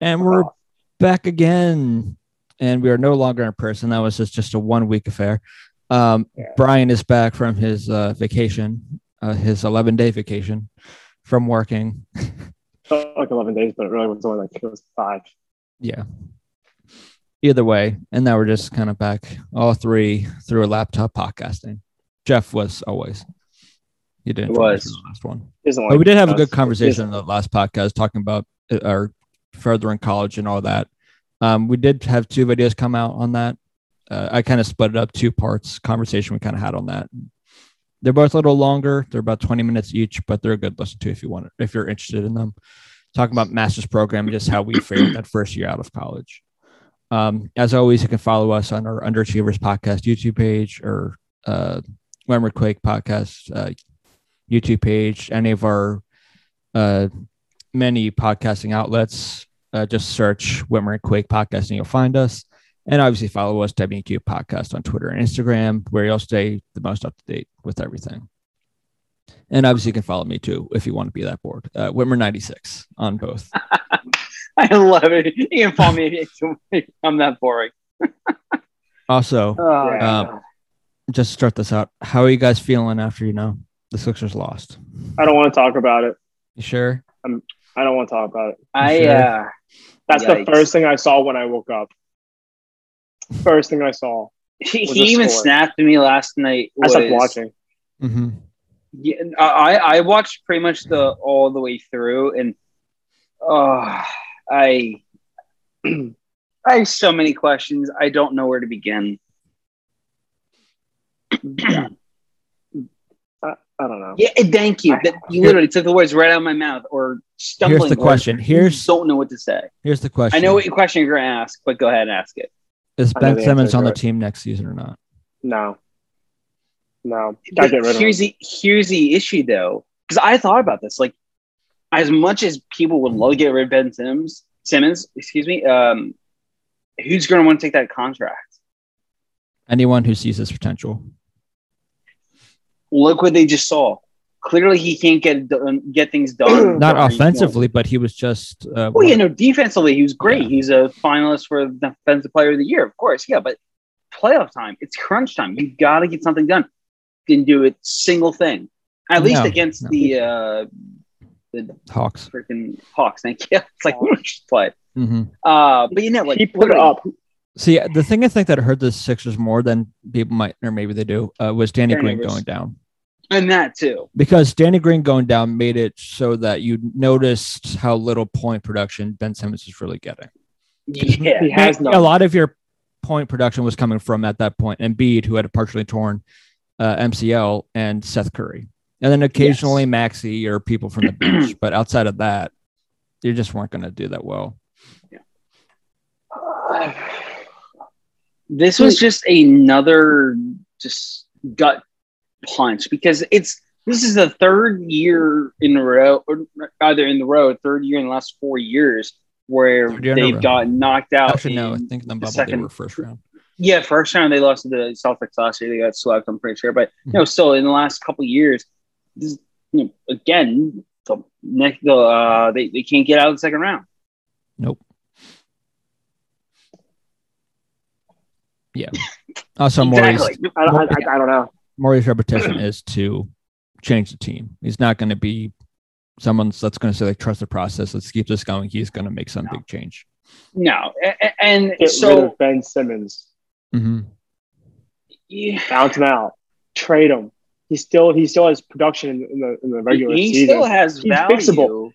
And we're back again, and we are no longer in person. That was just, just a one week affair. Um, Yeah. Brian is back from his uh, vacation, uh, his 11 day vacation from working. Like 11 days, but it really was only like it was five. Yeah. Either way, and now we're just kind of back, all three through a laptop podcasting. Jeff was always. You didn't. It was. the last one. But we did have a good conversation in the last podcast talking about uh, our further in college and all that. Um, we did have two videos come out on that. Uh, I kind of split it up two parts conversation we kind of had on that. They're both a little longer. They're about 20 minutes each, but they're a good listen to if you want it, if you're interested in them. Talking about master's program just how we fared that first year out of college. Um, as always, you can follow us on our Underachievers podcast YouTube page or uh, Leonard Quake podcast uh, YouTube page, any of our uh, many podcasting outlets. Uh, just search Whitmer and Quake podcast and you'll find us. And obviously follow us, WQ Podcast on Twitter and Instagram, where you'll stay the most up to date with everything. And obviously you can follow me too if you want to be that bored. Uh, Whitmer96 on both. I love it. You can follow me if I'm that boring. Also, Oh, Yeah. Um, just start this out, how are you guys feeling after you know the Sixers lost? I don't want to talk about it. You sure? I don't want to talk about it. I Sure. uh, That's Yikes. the first thing I saw when I woke up. First thing I saw. he, he even score. snapped to me last night. I stopped watching. Mm-hmm. Yeah, I I watched pretty much the all the way through, and oh, I I have so many questions. I don't know where to begin. I, I don't know. Yeah, thank you. That you literally took the words right out of my mouth, or stumbling. Here's the words. question. Here's don't know what to say. here's the question. I know what your question you're going to ask, but go ahead and ask it. Is Ben Simmons on the it. team next season or not? No. No. Gotta get rid of him. here's the here's the issue though, because I thought about this. Like, as much as people would love to get rid of Ben Simmons, Simmons, excuse me, um, who's going to want to take that contract? Anyone who sees his potential. Look what they just saw. Clearly, he can't get done, get things done. Not Or, you know- offensively, but he was just. Uh, Oh yeah, no, defensively he was great. Yeah. He's a finalist for the defensive player of the year, of course. Yeah, but playoff time, it's crunch time. You got to get something done. Didn't do a single thing. At least No, against no. the uh, the Hawks. freaking Hawks. Thank you. It's like just play. hmm Uh, but you know, like he put it up. See, the thing I think that hurt the Sixers more than people might, or maybe they do, uh, was Danny Green going down. And that too. Because Danny Green going down made it so that you noticed how little point production Ben Simmons is really getting. Yeah, He has a lot of your point production was coming from at that point Embiid, who had a partially torn uh, MCL, and Seth Curry, and then occasionally Maxey or people from the bench. but outside of that, you just weren't going to do that well. Yeah. this was just another just gut punch because it's this is the third year in a row, or either in the row, third year in the last four years where year in a row. they've gotten knocked out. Actually, no, I think in the bubble they second- were first round. Yeah, first round they lost to the Celtics last year. They got swept, I'm pretty sure. But Mm-hmm. you know, still in the last couple years, this, you know, again, the next the uh, they, they can't get out of the second round. Nope. Yeah. Also, Morey's, Exactly. I, don't- I, I, I don't know. Maurice's repetition is to change the team. He's not going to be someone that's going to say like trust the process. Let's keep this going. He's going to make some big change. No, a- a- and Get rid so of Ben Simmons. hmm yeah, Bounce him out. Trade him. He still he still has production in, in the in the regular he season. He still has He's value. fixable.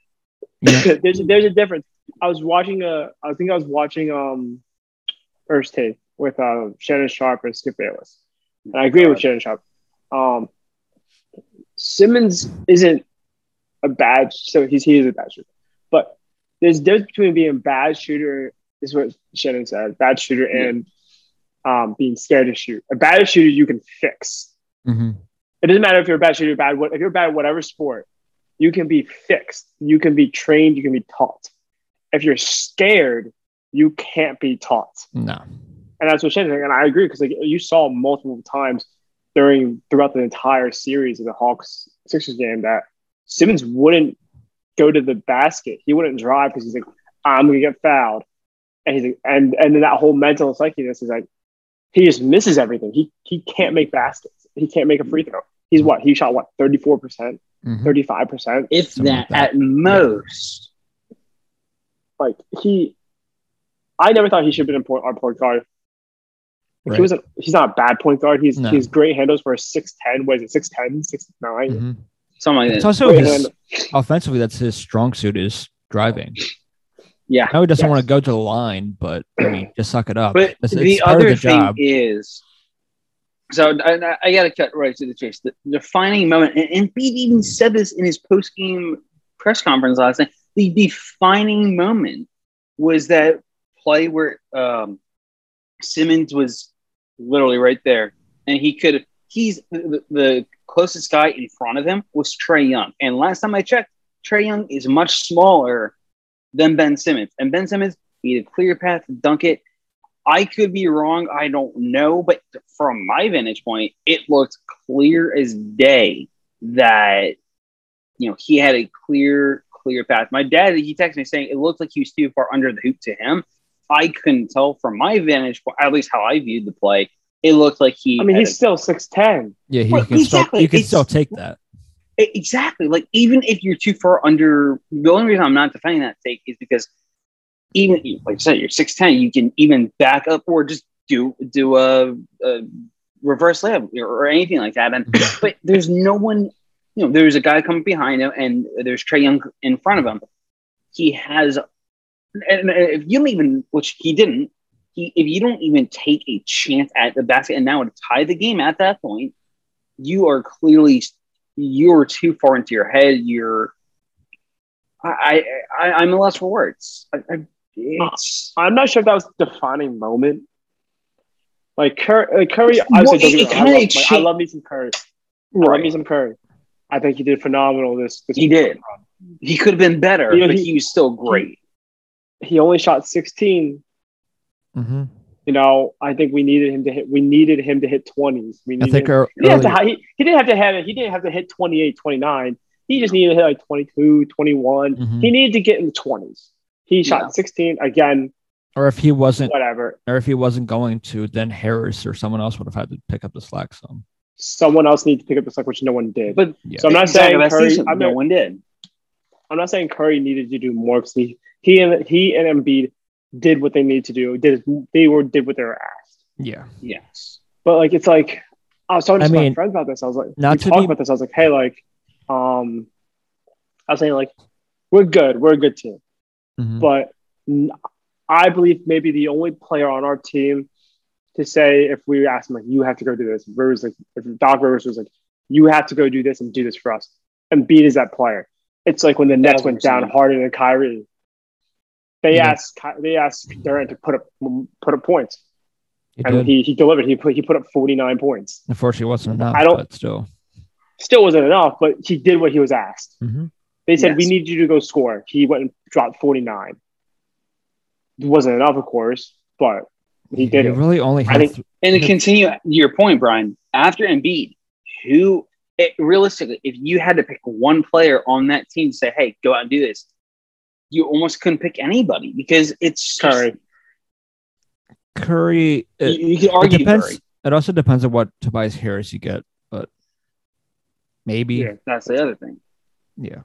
Yeah. there's a, there's a difference. I was watching a I think I was watching um first take with uh Shannon Sharpe and Skip Bayless. And I agree with Shannon Sharpe. Um Simmons isn't a bad so he's he is a bad shooter. But there's a difference between being a bad shooter, this is what Shannon said, bad shooter and um being scared to shoot. A bad shooter you can fix. hmm It doesn't matter if you're a bad shooter, you're bad. what- If you're bad at whatever sport, you can be fixed. You can be trained. You can be taught. If you're scared, you can't be taught. No. And that's what Shannon. And I agree because like you saw multiple times during throughout the entire series of the Hawks Sixers game that Simmons wouldn't go to the basket. He wouldn't drive because he's like, I'm gonna get fouled, and he's like, and and then that whole mental psychiness is like he just misses everything. He he can't make baskets. He can't make a free throw. He's what he shot what 34 percent, Mhm. 35 percent. If Something that, like that. at most. Like he, I never thought he should have been a point, our point guard. Like, Right. He wasn't. He's not a bad point guard. He's No. he's great handles for a six ten. What is it? Six ten, six nine. Mhm. Something like It's that. also his offensively. That's his strong suit is driving. Yeah. I know he doesn't Yes. want to go to the line, but I mean, just suck it up. But It's, the it's part other the thing job. is, so I, I got to cut right to the chase. The defining moment, and, and Pete even said this in his post game press conference last night. The defining moment was that play where um, Simmons was literally right there, and he could. He's the, the closest guy in front of him was Trae Young, and last time I checked, Trae Young is much smaller than Ben Simmons, and Ben Simmons he had a clear path to dunk it. I could be wrong. I don't know. But from my vantage point, it looked clear as day that, you know, he had a clear, clear path. My dad, he texted me saying it looked like he was too far under the hoop to him. I couldn't tell from my vantage point, at least how I viewed the play. It looked like he. I mean, had he's still six ten. Yeah, he Well, can still you can It's- still take that. exactly like even if you're too far under. The only reason I'm not defending that take is because even like I said, you're six ten. You can even back up or just do do a, a reverse layup or, or anything like that. And but there's no one. You know, there's a guy coming behind him, and there's Trae Young in front of him. He has, and if you don't even, which he didn't, he if you don't even take a chance at the basket, and now to tie the game at that point, you are clearly you're too far into your head. You're, I, I, I I'm a loss for words. I, I, I'm not sure if that was the defining moment. Like Curry, like Curry, Well, it- it I, love, like, I love me some Curry. I love me some Curry. I think he did phenomenal. This, this He did. He could have been better, You know, but he- he was still great. He only shot 16. hmm You know, I think we needed him to hit. We needed him to hit 20s. We I think him- ear- he, didn't have to, he, he didn't have to have it. He didn't have to hit 28, 29. He just needed to hit like 22, 21. Mhm. He needed to get in the 20s. He shot Yeah. 16 again. or if he wasn't, Whatever. or if he wasn't going to, then Harris or someone else would have had to pick up the slack. Some. Someone else needed to pick up the slack, which no one did. But Yeah. So I'm not exactly, saying Curry. decent. I'm no not, one did. I'm not saying Curry needed to do more because he he and he and Embiid did what they needed to do. Did they were did what they were asked. yeah. Yes. But like it's like I was talking to I my mean, friends about this. I was like, not to talked be- about this. I was like, hey, like, um, I was saying like, we're good. We're a good team. Mhm. But I believe maybe the only player on our team to say if we asked him like, you have to go do this. Rivers like, if Doc Rivers was like, you have to go do this and do this for us. And Embiid is that player. It's like when the Nets went down 1000%. Harden and Kyrie. They Yeah. asked they asked Durant to put up put up points, He and did. he, he delivered. He put he put up forty nine points. Unfortunately, it wasn't enough. I don't- But still. Still wasn't enough, but he did what he was asked. Mhm. They said Yes. we need you to go score. He went and dropped forty nine. It wasn't enough, of course, but he did He it. really only I had. think- th- And to Yeah. continue your point, Brian, after Embiid, who it, realistically, if you had to pick one player on that team to say, "Hey, go out and do this," you almost couldn't pick anybody because it's just- Curry. Curry. You, It, you could it argue depends. Curry. It also depends on what Tobias Harris you get, but maybe. Yeah. That's the other thing. yeah.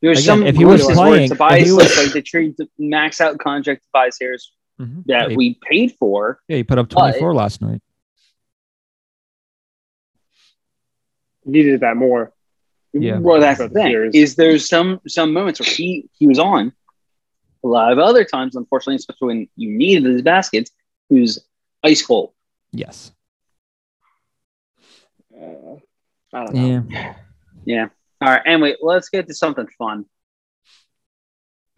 There's Again, some if he was playing- where if Tobias he was- like the trade the max out contract Tobias Harris Mhm. that yeah, we paid for. yeah, he put up 24 last night. Needed that more. Yeah. Well, that's the But thing. here's- Is there's some some moments where he he was on. A lot of other times, unfortunately, especially when you needed his baskets, he was ice cold. Yes. Uh, I don't know. Yeah. Yeah. All right. Anyway, let's get to something fun.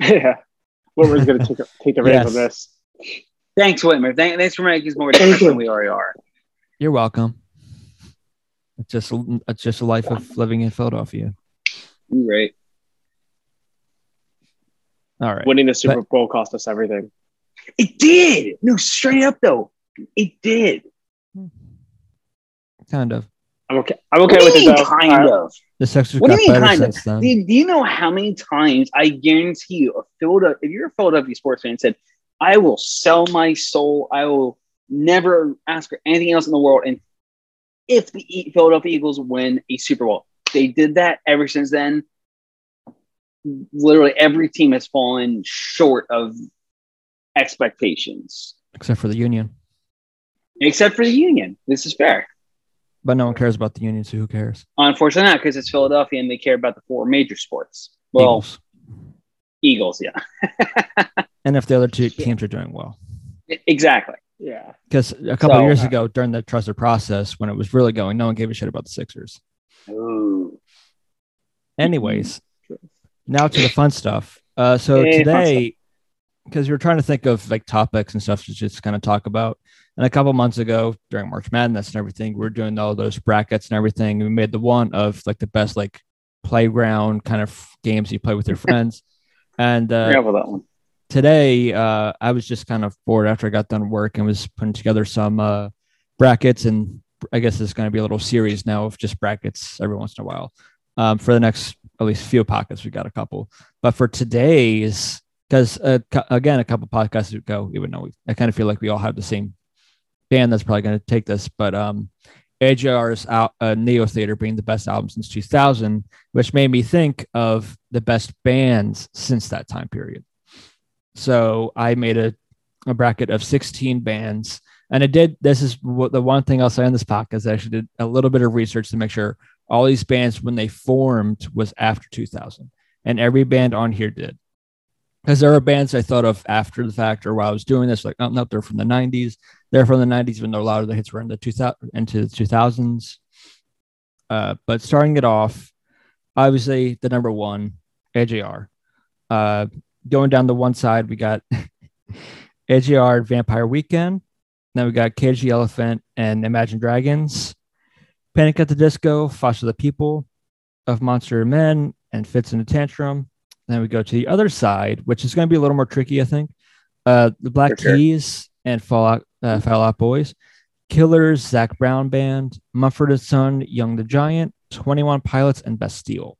Yeah. Whitmer's going to take, take the reins Yes. on this. Thanks, Whitmer. Thank, thanks for making us more Thank different than we already are. You're welcome. It's just it's just a life of living in Philadelphia. You're Right. All right. Winning the Super Bowl cost us everything. It did. No, straight up though, it did. Hmm. Kind of. I'm okay. I'm okay What with you it though. kind Alright. of? The Sixers What do you mean, kind of? since. Do you, do you know how many times I guarantee you a Philadelphia, if you're a Philadelphia sports fan, said, I will sell my soul. I will never ask for anything else in the world. And if the Philadelphia Eagles win a Super Bowl, they did that ever since then. Literally every team has fallen short of expectations, except for the Union. except for the Union. This is fair. But no one cares about the Union, so who cares? Unfortunately, not because it's Philadelphia and they care about the four major sports. Well, Eagles. Eagles, yeah. And if the other two teams are doing well. Exactly. Yeah. Because a couple So- years ago, during the trusted process, when it was really going, no one gave a shit about the Sixers. Ooh. Anyways, now to the fun stuff. Uh, so Hey, today, because we were trying to think of like topics and stuff to just kind of talk about. And a couple months ago, during March Madness and everything, we are doing all those brackets and everything. We made the one of like the best like playground kind of games you play with your friends. And uh, Yeah, well, that one. Today uh, I was just kind of bored after I got done work and was putting together some uh, brackets. And I guess it's going to be a little series now of just brackets every once in a while. Um, for the next at least few pockets, we got a couple. But for today's, because uh, again, a couple podcasts ago, even though we, I kind of feel like we all have the same band that's probably going to take this, but um, AJR's out, uh, Neotheater being the best album since 2000, which made me think of the best bands since that time period. So I made a, a bracket of 16 bands. And I did, this is what the one thing I'll say on this podcast. I actually did a little bit of research to make sure all these bands, when they formed, was after 2000. And every band on here did. Because there are bands I thought of after the fact or while I was doing this, like, oh, no, they're from the 90s. They're from the 90s, even though a lot of the hits were in the 2000, into the 2000s. Uh, but starting it off, obviously the number one, AJR. Uh, going down the one side, we got AJR Vampire Weekend. Then we got Cage the Elephant and Imagine Dragons. Panic at the Disco, Foster the People, of Monster Men, and Fitz and the Tantrum. Then we go to the other side, which is going to be a little more tricky, I think. Uh, the Black For sure. Keys and Fallout, uh, Fallout Boys. Killers, Zac Brown Band, Mumford and Son, Young the Giant, 21 Pilots, and Bastille.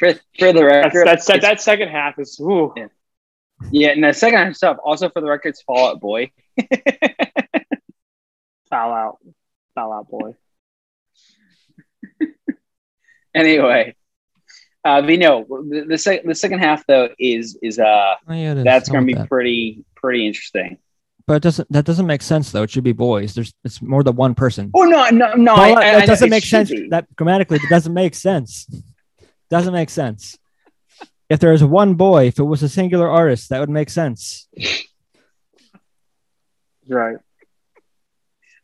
For, for the That's, record, that's that, that second half is ooh. Yeah. yeah, and the second half stuff. Also, for the record, it's Fallout Boy. foul out. Foul out boy. anyway, uh, but no, the the, sec- the second half though is is uh Oh, yeah, it is. that's going to be that. pretty pretty interesting. But it doesn't that doesn't make sense though. It should be boys. There's it's more than one person. Oh no, no, no! Fallout- I- I that know doesn't it make sense. be. That grammatically it doesn't make sense. Doesn't make sense. If there is one boy, if it was a singular artist, that would make sense. Right.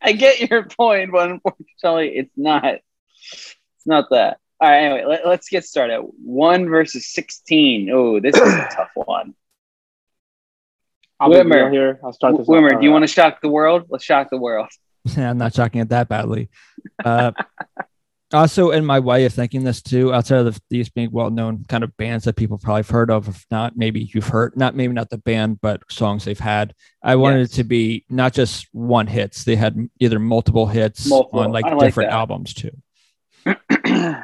I get your point, but unfortunately, it's not. It's not that. All right. Anyway, let, us get started. One versus sixteen. Oh, this is a tough one. I'll be Whitmer. real here. I'll start this. Whitmer, do you want to shock the world? Let's shock the world. I'm not shocking it that badly. Uh, also, in my way of thinking this too, outside of the, these being well-known kind of bands that people probably have heard of, if not, maybe you've heard, not maybe not the band, but songs they've had. I wanted Yes. it to be not just one hits; they had either multiple hits Multiple. on like like different that. albums too.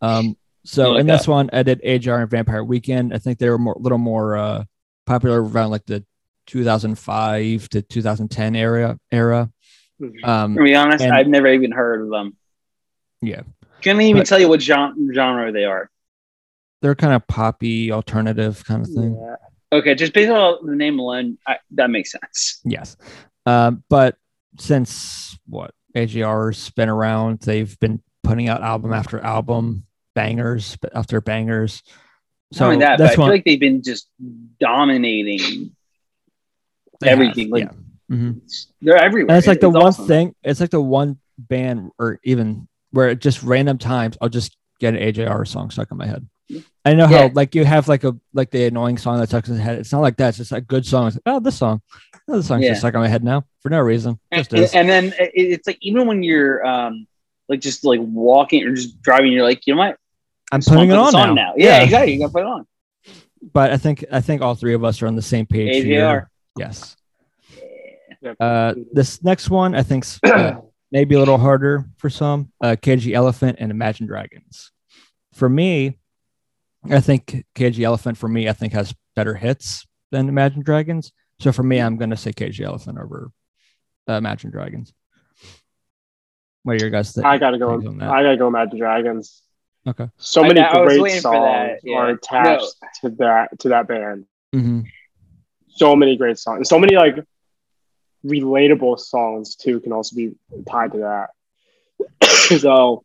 Um, so like in this one, I did AJR and Vampire Weekend. I think they were more, a little more uh, popular around like the 2005 to 2010 era era. Um, to be honest, And- I've never even heard of them. Yeah, Can't even But- tell you what genre, genre they are. they're kind of poppy, alternative kind of thing. Yeah. Okay, just based on the name alone, I, that makes sense. Yes, um, but since what AJR's been around, they've been putting out album after album, bangers after bangers. Not only that, but I that's feel one like they've been just dominating. they have, everything, like- yeah. Mhm. They're everywhere. And it's like the one awesome. thing. It's like the one band, or even where it just random times I'll just get an AJR song stuck in my head. I know Yeah. how like you have like a like the annoying song that stuck in the head. It's not like that. It's just a good song. It's like, oh, this song. Oh, this song's Yeah. just stuck in my head now for no reason. and, Just is. and then it's like even when you're um like just like walking or just driving, you're like, you know what? I'm putting it on this now. Yeah, exactly. You gotta put it on. But I think I think all three of us are on the same page AJR. here. Yes. Uh, this next one, I think, uh, maybe a little harder for some. Uh, Cage the Elephant and Imagine Dragons. For me, I think Cage the Elephant for me, I think has better hits than Imagine Dragons. So for me, I'm going to say Cage the Elephant over uh, Imagine Dragons. What are your guys think? I gotta go. takes on that? I gotta go. Imagine Dragons. Okay. So many I was great waiting songs yeah. are attached to that to that band. hmm So many great songs. So many like relatable songs too can also be tied to that. so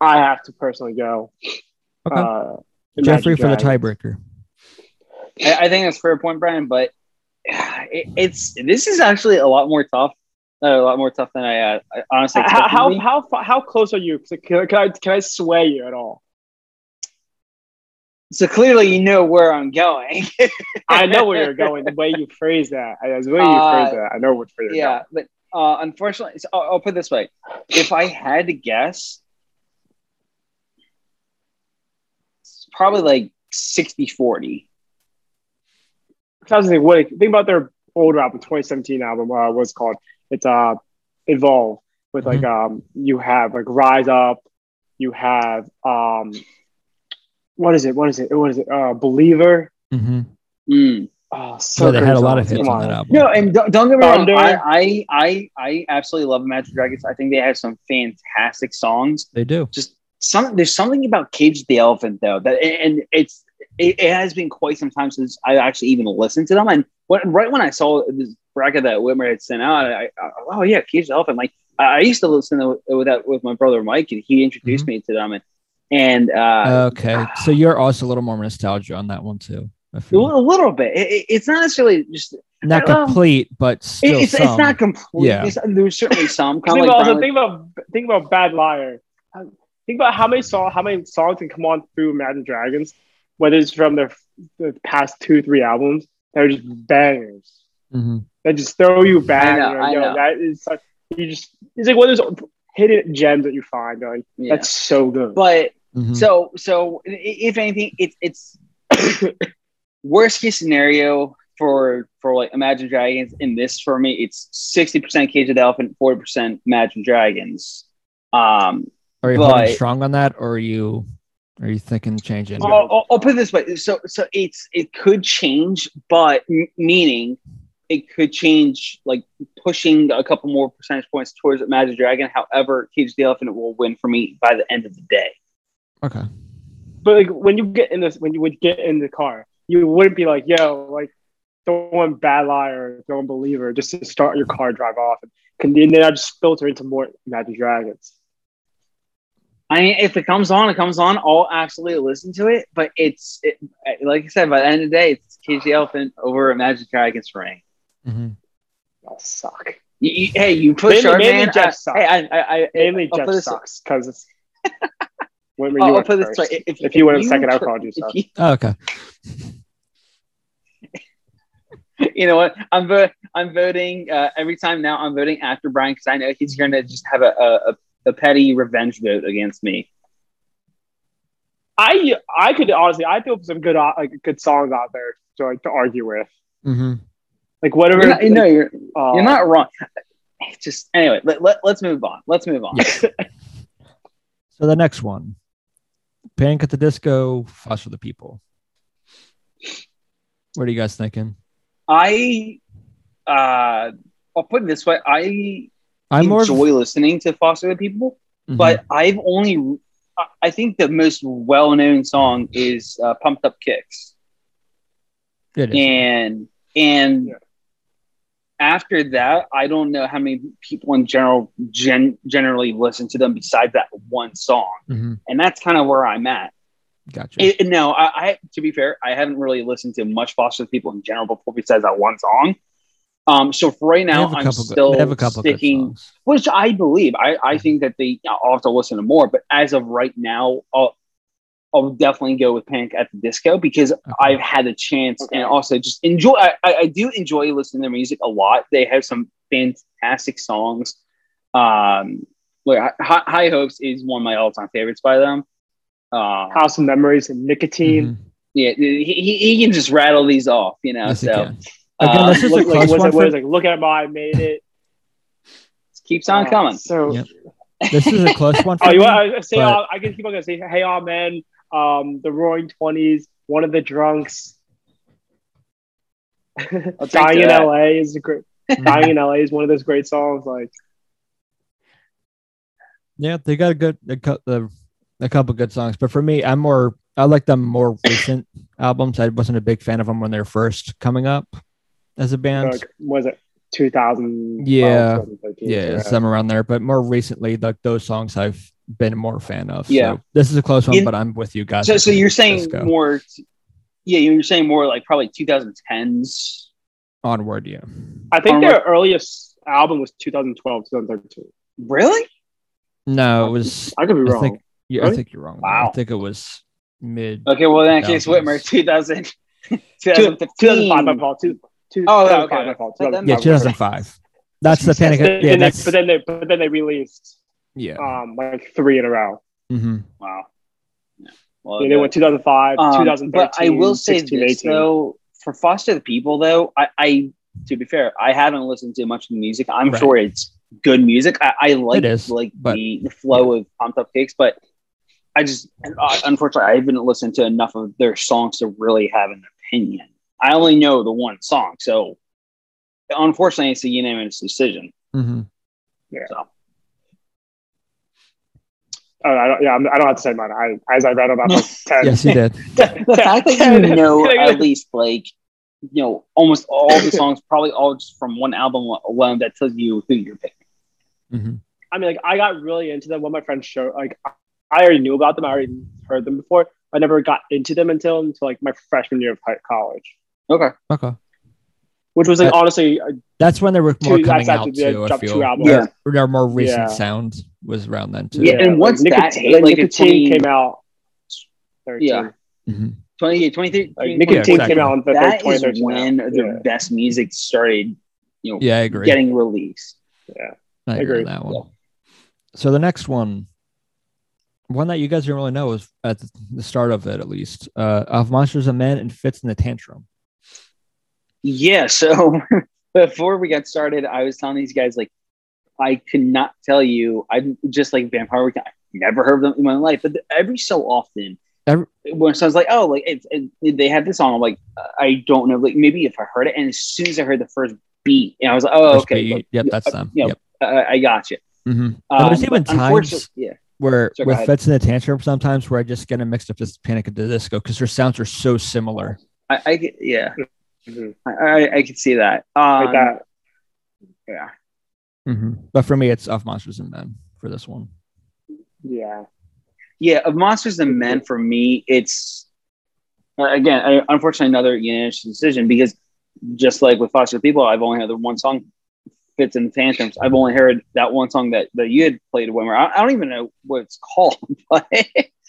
I have to personally go. Okay. Uh, Jeffrey for the tiebreaker. I, I think that's fair point, Brian. But it, it's this is actually a lot more tough. Uh, a lot more tough than I, uh, I honestly How expected. it to how how, how close are you? Can, can I can I sway you at all? So clearly, you know where I'm going. I know where you're going. The way you phrase that, I- the way you Uh, phrase that, I know which way you're yeah, but uh, unfortunately, so I'll, I'll put it this way: if I had to guess, it's probably like 60-40. I was thinking, what think about their older album, 2017 album. Uh, what's it called? It's uh, Evolve. With like um, you have like Rise Up. You have um, what is it? What is it? What is it? Uh, Believer. Mm-hmm. Mm. Oh, so So they had a lot of songs. hits Come on that album. No, and don't, don't get me Thunder. wrong. I, I I I absolutely love Imagine Dragons. I think they have some fantastic songs. They do. Just some there's something about Cage the Elephant though that and it's it, it has been quite some time since I actually even listened to them. And when, right when I saw this bracket that Whitmer had sent out, I, I oh yeah, Cage the Elephant. Like I, I used to listen to with that with my brother Mike, and he introduced me to them. And and uh, Okay. So you're also a little more nostalgia on that one too. I a feel. little, a little bit. It, it- it's not necessarily just Not well, complete, but it- still it's some. it's not complete. Yeah. It's- there's certainly some kind Think of like about, also, think about think about Bad Liar. Think about how many song how many songs can come on through Imagine Dragons, whether it's from their the past two three albums that are just bangers. Mhm. That just throw you back. I know, you know, I yo, know. That is such, you just it's like one of those hidden gems that you find. Like Yeah. that's so good. but Mhm. So, so if anything, it's it's worst case scenario for for like Imagine Dragons. In this, for me, it's sixty percent Cage of the Elephant, forty percent Imagine Dragons. Um, Are you but- strong on that, or are you are you thinking changing? I'll, I'll- I'll put it this way. So, so it's it could change, but m- meaning it could change, like pushing a couple more percentage points towards Imagine Dragon. However, Cage of the Elephant will win for me by the end of the day. Okay. But like when you get in this, when you would get in the car, you wouldn't be like, "Yo, like throwing bad liar, throwing believer," just to start your car, drive off, and can and then I just filter into more Imagine Dragons. I mean, if it comes on, it comes on. I'll absolutely listen to it. But it's it, like I said, by the end of the day, it's Cage the Elephant over Imagine Dragons for me. Mhm. I'll suck. You, you, hey, you push Mainly- our mainly man. Jeff I- sucks. hey, I, I, I, Mainly Jeff sucks because it's. when I'll, you I'll went put this first. way. If, If you went second, tr- I'll call you if you- Oh, okay. you know what? I'm vo- I'm voting uh, every time now. I'm voting after Brian because I know he's going to just have a, a, a, a petty revenge vote against me. I I could honestly I feel some good uh, like good songs out there to like to argue with hmm like whatever. You're not, like, no, you're uh, you're not wrong. Just anyway, let, let, let's move on. Let's move on. Yeah. So the next one, Panic at the Disco, Foster the People. What are you guys thinking? I uh I'll put it this way. I I'm more. of- enjoy listening to Foster the People, Mhm. but I've only I- I think the most well-known song is uh, "Pumped Up Kicks," It is. and and Yeah. After that, I don't know how many people in general gen- generally listen to them besides that one song, Mhm. and that's kind of where I'm at. Gotcha. It, no, I, I to be fair, I haven't really listened to much Foster People in general before besides that one song. Um, so for right now, I'm still have a couple good sticking which I believe. I, I think that they I'll have to listen to more, but as of right now, I'll I'll definitely go with Panic at the Disco because I've had a chance Okay. and also just enjoy. I, I I do enjoy listening to their music a lot. They have some fantastic songs. Um, like High, High Hopes is one of my all time favorites by them. Uh, House of Memories and Nicotine. Mhm. yeah, he, he, he can just rattle these off, you know. Yes, so. Again, Uh, this is a look, like, close was one. it, For, was like, look at my, I made it. keeps on Uh, coming. So, Yep. this is a close one. For oh, you me, want to say? but- uh, I can keep on gonna say, hey, all man, um, the Roaring Twenties, one of the drunks. I'll Dying in that. LA is a great. Dying in LA is one of those great songs. Like, Yeah, they got a good a, cou- a, a couple good songs, but for me, I'm more I like them more recent albums. I wasn't a big fan of them when they were first coming up as a band. like was it 2000? Yeah. yeah, some around there, but more recently, like those songs I've been more fan of. Yeah. so this is a close one, In- but I'm with you guys. So, so you're saying Disco. more, yeah, you're saying more like probably 2010s. onward, yeah. I think On their earliest album was 2012, 2013. Really? No, it was. I could be I wrong. think yeah, I think you're wrong. Wow. I think it was mid. Okay, well, in that case, Whitmer, 2000, 2015. 2005, my fault. Two, two, Oh, 2005, okay. my fault. But then- Yeah, 2005. 2005. That's the panic. Then- Yeah, then they- that's but then they but then they released yeah. um like three in a row. hmm Wow. Yeah. Well, Yeah, they went 2005, Um, 2013. but I will say 16, this 18. though, for Foster the People though, I, I to be fair, I haven't listened to much of the music. I'm Right. sure it's good music. I, I like It is, like but- the, the flow of Pumped Up Cakes, but I just uh, unfortunately I haven't listened to enough of their songs to really have an opinion. I only know the one song, so unfortunately it's a unanimous decision. Mm-hmm. So Oh, I don't, yeah, I'm, don't have to say mine. I, as I read about like 10. Yes, you did. the fact that you know at least like you know almost all the songs, probably all just from one album alone, that tells you who you're picking. hmm I mean, like, I got really into them. when my friends showed, like, I already knew about them. I already heard them before. I never got into them until until like my freshman year of college, Okay. Okay. which was like Uh, honestly That's when they were more two. coming out after they too. I feel. two albums. Yeah. Their, their more recent Yeah. sound was around then too. Yeah, and what's like, that Nicotine, hit? Like Nicotine 20 came out. 13. Yeah. hmm 20, 23, Like, Yeah, exactly. came out in the that is 2013 when now. the best music started, you know, Yeah, I agree. getting released. I I agree agree. on that one. So the next one, one that you guys didn't really know was at the- the start of it, at least, uh, of Monsters and Men and Fitz and the Tantrum. Yeah. So before we got started, I was telling these guys like I could not tell you. I'm just like Vampire Weekend. I've never heard of them in my life, but every so often, Every- when someone's like, "Oh, like it, it, they had this song," I'm like, I don't know. Like maybe if I heard it, and as soon as I heard the first beat, and I was like, "Oh, First okay, like, yep, that's uh, them. you know, Yep. I, I got you." hmm Um, there's even times- yeah. Where So with. Fitz and the Tantrum, sometimes where I just get a mixed up with Panic at the Disco because their sounds are so similar. I, I yeah, Mhm. I, I, I could see that. Um, Like that. Yeah. hmm But for me, it's of Monsters and Men for this one. Yeah. Yeah, of Monsters and Men for me, it's uh, again, I, unfortunately, another unanimous decision because just like with Foster People, I've only had the one song Fitz and the Tantrums. I've only heard that one song that, that you had played, Whitmer. I, I don't even know what it's called, but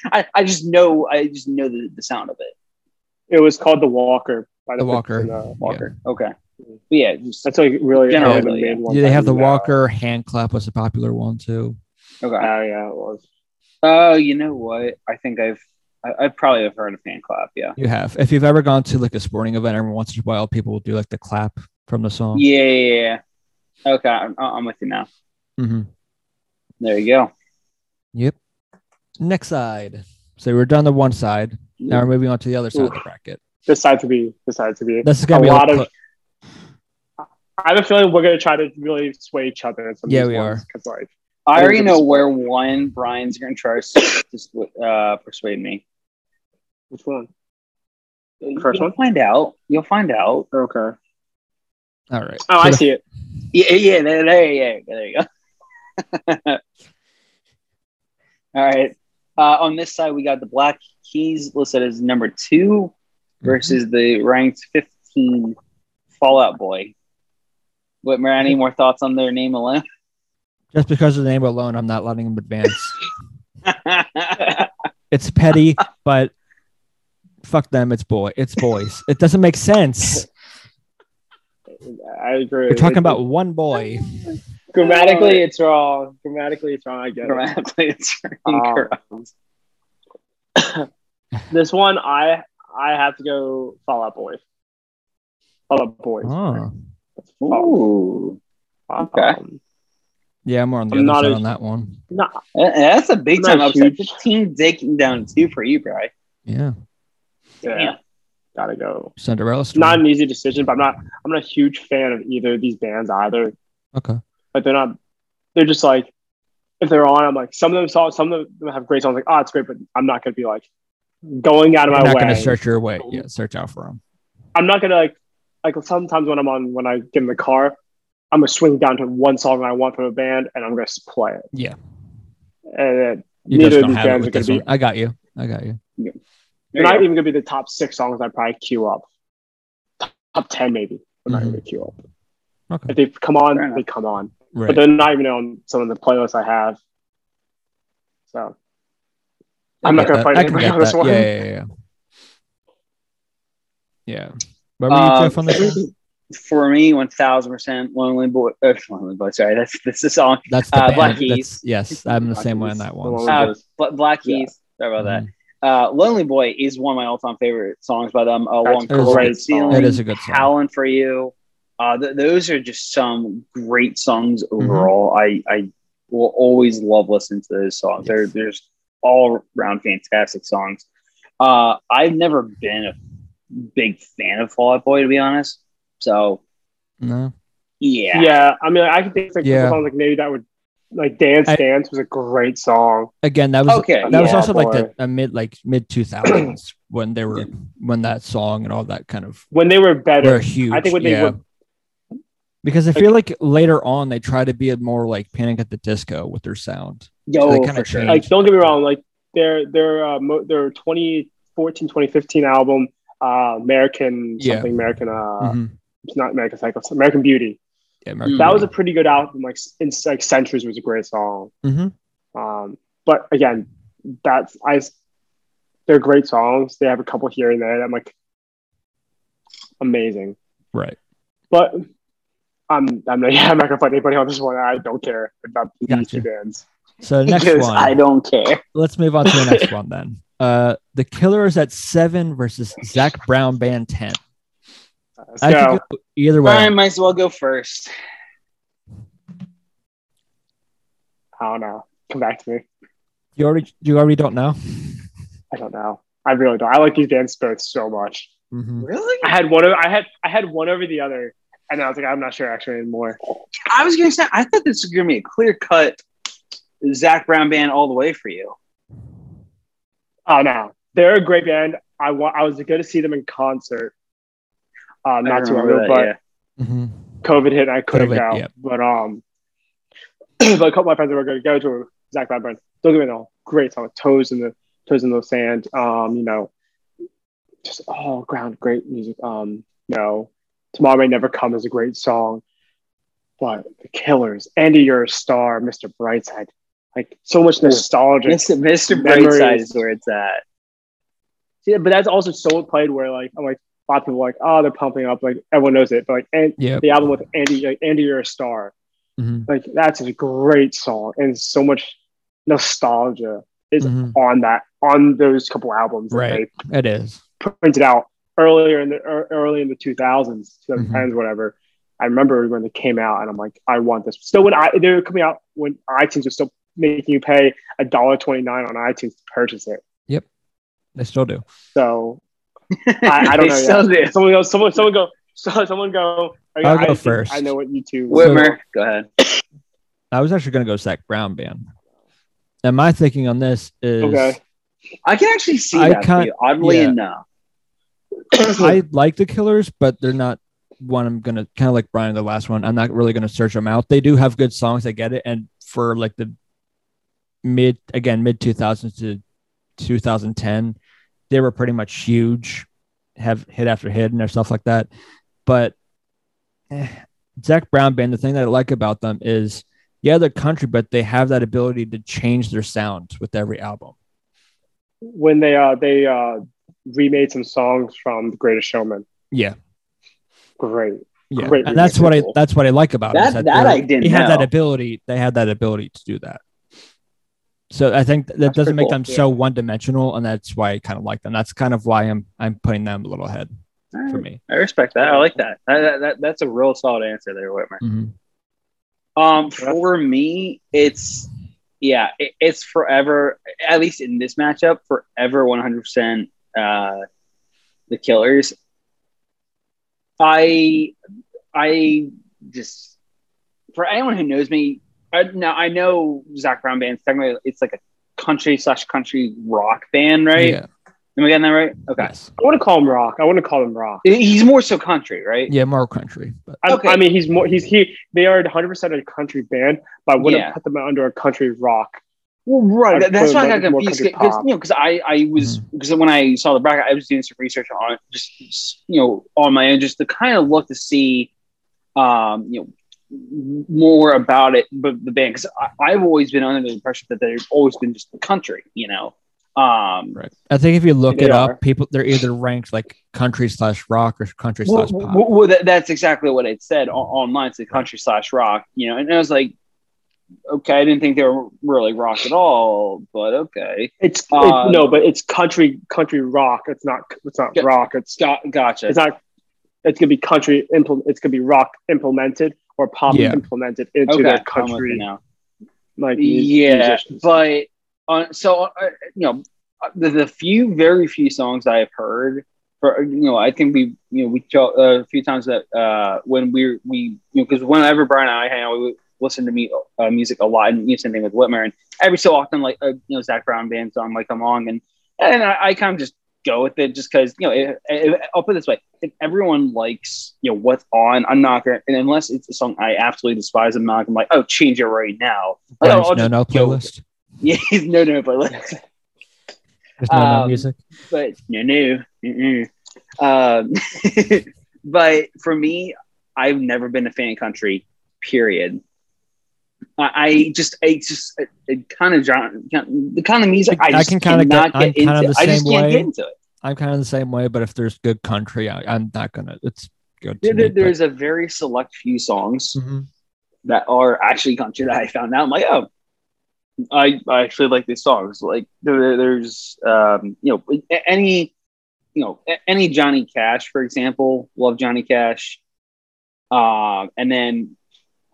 I, I just know I just know the, the sound of it. It was called The Walker. By The Walker. and, uh, Walker. Okay. But yeah, just, That's like really Generally, the yeah. main one Yeah, they have the you know. Walker hand clap was a popular one too. okay. Oh yeah, it was. Oh, you know what? I think I've I, I probably have heard a hand clap. Yeah. You have. If you've ever gone to like a sporting event, every once in a while, people will do like the clap from the song. Yeah. yeah, yeah. Okay, I'm, I'm with you now. hmm There you go. Yep. Next side. So we're done the one side. Now we're moving on to the other side of the bracket. This side to be. This side to be. This is gonna a be lot a of. I have a feeling we're gonna try to really sway each other. In some Yeah, we these are. ones, 'cause, like, I already know Sport. where one Brian's going to try to uh, persuade me. which one? You'll one? find out. You'll find out. Okay. All right. Oh, So I the- see it. Yeah, yeah, there, there, yeah, there you go. All right. Uh, on this side, we got the Black Keys listed as number two versus the ranked 15 Fallout Boy. Whitmer, any more thoughts on their name alone? Just because of the name alone, I'm not letting them advance. It's petty, but fuck them. It's boy. It's boys. It doesn't make sense. I agree. We're talking It's- about one boy. grammatically, it's wrong. Grammatically, it's wrong. I get it. Grammatically, it's Um. This one, I I have to go Fallout Boy. Fall Out Boys. Oh, Ooh, okay. Um, yeah, I'm more on the I'm other side a- on that one. nah, Uh, That's a big I'm time not upset. huge. 15 taking down two for you, bro. Yeah, yeah, Damn. gotta go. Cinderella story. Not an easy decision, but I'm not. I'm not a huge fan of either of these bands either. okay. Like they're not. They're just like, if they're on, I'm like some of them songs. Some of them have great songs. Like, oh, it's great, but I'm not gonna be like going out of my way, You're my not way. going to search your way. Yeah, search out for them. I'm not gonna like like sometimes when I'm on when I get in the car, I'm gonna swing down to one song that I want from a band and I'm gonna play it. Yeah. And then You neither just of don't these have bands are gonna be one. I got you. I got you. There they're you not go. even gonna be the top six songs I probably queue up. Top ten maybe. I'm not Mhm. gonna queue up. Okay. If they come on, they come on. Right. But they're not even on some of the playlists I have. So I'm not gonna that. fight I anybody get on this that. one. Yeah, yeah, yeah. Yeah. What were you Um, Jeff, on this? For me, 1000% Lonely Boy. Uh, Lonely Boy, sorry. That's, that's the song. That's the uh, band. Black Keys. Yes, I'm the Black same way on that one. one so- with Uh, the- Bla- Black Yeah. Keys. Sorry about Mhm. that. Uh, Lonely Boy is one of my all-time favorite songs by them. Uh, That's One a great Ceiling, song. It is a good song. Howlin' for You. Uh, th- those are just some great songs Mm-hmm. overall. I, I will always love listening to those songs. They're, they're just all around fantastic songs. Uh, I've never been a big fan of Fall Out Boy, to be honest. So, No. yeah. Yeah. I mean I can think like Yeah. yeah. songs like maybe that would like Dance I- Dance was a great song. Again, that was Okay. that was Yeah, also like the a mid like mid two thousands when they were when that song and all that kind of When they were better. were huge. I think when they yeah. were because I like- feel like later on they try to be a more like Panic at the Disco with their sound. Yo, kinda sure. like don't get me wrong like their their uh, mo- their 2014 2015 album uh american Yeah. something american uh Mhm. it's not american psycho american beauty Yeah, American that was a pretty good album like in like centuries was a great song Mhm. um but again that's i they're great songs they have a couple here and there that i'm like amazing right. but i'm i'm not yeah, i'm not gonna fight anybody on this one i don't care about these Gotcha. two bands So next because one, I don't care. let's move on to the next one then. Uh, the Killers at seven versus Zac Brown Band ten. let's I go go either way. I might as well go first. i don't know come back to me You already you already don't know. I don't know. I really don't. I like these bands both so much. Mhm. Really? I had one. Over, I had I had one over the other, and I was like, I'm not sure actually anymore. I was gonna say I thought this was gonna be a clear cut Zac Brown band all the way for you. Oh no, they're a great band. I want. I was going to see them in concert. Uh, not too long ago, but yeah. Mhm. COVID hit and I couldn't COVID, go. yeah. But um, but a couple of my friends were going to go to a Zac Brown band. Don't get me wrong, great song. Toes in the toes in the sand. Um, you know, just all ground great music. Um, you know, tomorrow may never come is a great song. But the Killers, Andy, you're a star, Mr. Brightside, like so much nostalgia. Mr. Mr. Memories. Brightside is where it's at. Yeah, but that's also so played where like I'm like a lot of people are like, oh, they're pumping up, like everyone knows it. But like and Yeah. the album with Andy, like Andy, you're a star. Mhm. Like that's a great song, and so much nostalgia is Mhm. on that on those couple albums Right. It is. they printed out earlier in the ear- early in the 2000s, Mm-hmm. whatever. I remember when they came out, and I'm like, I want this. Still, when I they were coming out, when iTunes was still making you pay a dollar twenty nine on iTunes to purchase it. Yep, they still do. So I, I don't They know. still yet. do. Someone go. Someone. Someone go. So, someone go. I'll I go think first. I know what you two. Whitmer, go ahead. I was actually going to go Zac Brown Band. And my thinking on this is Okay. I can actually see I that. For can't- you, oddly yeah. enough. I like the Killers, but they're not one I'm gonna kind of like Brian the last one. I'm not really gonna search them out. They do have good songs. I get it. And for like the mid again mid 2000s to 2010, they were pretty much huge, have hit after hit and their stuff like that. But eh, Zac Brown band, the thing that I like about them is yeah, they're country, but they have that ability to change their sound with every album. when they uh they uh remade some songs from The Greatest Showman. Yeah. Great. Yeah, Great and that's what i that's what I like about it. is That- that I didn't They have that ability. They had that ability to do that. So I think that That's doesn't make cool, them so one dimensional, and that's why I kind of like them. That's kind of why I'm I'm putting them a little ahead. for me. I respect that. I like that. That, that, that- that's a real solid answer there, Whitmer. Mhm. Um, for me, it's yeah, it, it's forever. At least in this matchup, forever one hundred percent. Uh, the Killers. I, I just for anyone who knows me, I, now I know Zac Brown band. Technically, it's like a country slash country rock band, right? Yeah. Am I getting that right? Okay. Yes. I want to call him rock. I want to call him rock. He's more so country, right? Yeah, more country, but I, Okay. I mean, he's more. He's he. They are 100 percent a country band, but I wouldn't Yeah. put them under a country rock. Well, right. I'd That- that's why I got more confused because you know because I I was because when I saw the bracket, I was doing some research on just just, you know on my own, just to kind of look to see, um, you know, more about it, but the band because I've always been under the impression that they've always been just the country, you know. Um, right. I think if you look it are. up, people they're either ranked like country slash rock or country well, slash pop. well, well, that, that's exactly what it said on, online. It's the country slash rock, you know, and I was like, okay, I didn't think they were really rock at all, but okay, It's it- Uh, no, but it's country country rock. It's not. It's not Yeah. rock. It's got gotcha. it's not. It's gonna be country implement. It's gonna be rock implemented or pop Yeah. implemented into okay, their I'm with you country now. like yeah musicians. but uh, so uh, you know uh, the, the few very few songs i have heard for you know i think we you know we talked uh, a few times that uh when we we you know because whenever brian and i hang out we listen to me uh, music a lot and you know, same thing with whitmer and every so often like uh, you know zac brown band song might come along and and i, I kind of just go with it just because you know i'll put it this way if everyone likes you know what's on i'm not gonna and unless it's a song i absolutely despise i'm not gonna like oh change it right now Like, I'll no no playlist. yeah, no, no, playlist There's no no Um, music. but no, no. mm-mm. Um, but for me, I've never been a fan of country. Period. I, just, I just, it, it kind of the kind of music I, I can kinda cannot get- get into. kinda the I just same can't way. get into it. I'm kind of the same way, but if there's good country, I, I'm not gonna. It's good. There, me, there- but- there's a very select few songs Mhm. that are actually country that I found out. I'm like, oh, I, I actually like these songs. Like there, there's, um, you know, any, you know, any Johnny Cash, for example, love Johnny Cash. Um, and then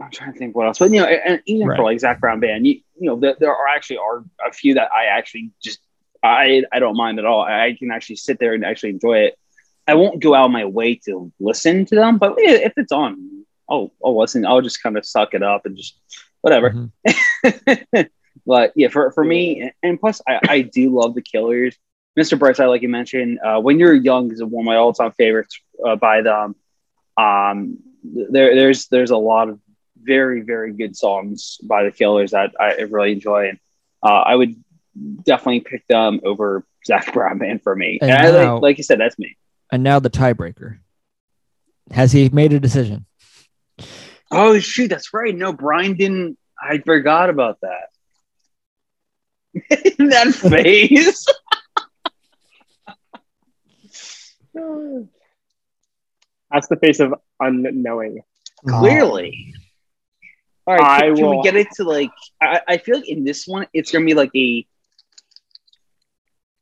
I'm trying to think what else, but you know, and even for like Zac Brown band, you, you know, there, there are actually are a few that I actually just, I, I don't mind at all. I, can actually sit there and actually enjoy it. I won't go out of my way to listen to them, but if it's on, I'll, I'll listen. I'll just kind of suck it up and just whatever. Mhm. but yeah, for, for me, and plus, I, I do love the Killers. Mr. Brightside, like you mentioned, uh, when you're young is one of my all-time favorites uh, by them. Um, there, there's there's a lot of very very good songs by the Killers that I really enjoy, and uh, I would definitely pick them over Zac Brown for me. And And I, like, like you said, that's me. And now the tiebreaker. Has he made a decision? Oh shoot, that's right. No, Brian didn't. I forgot about that. that face. That's the face of unknowing. Clearly. All right, I can, can we get it to like? I, I feel like in this one, it's gonna be like a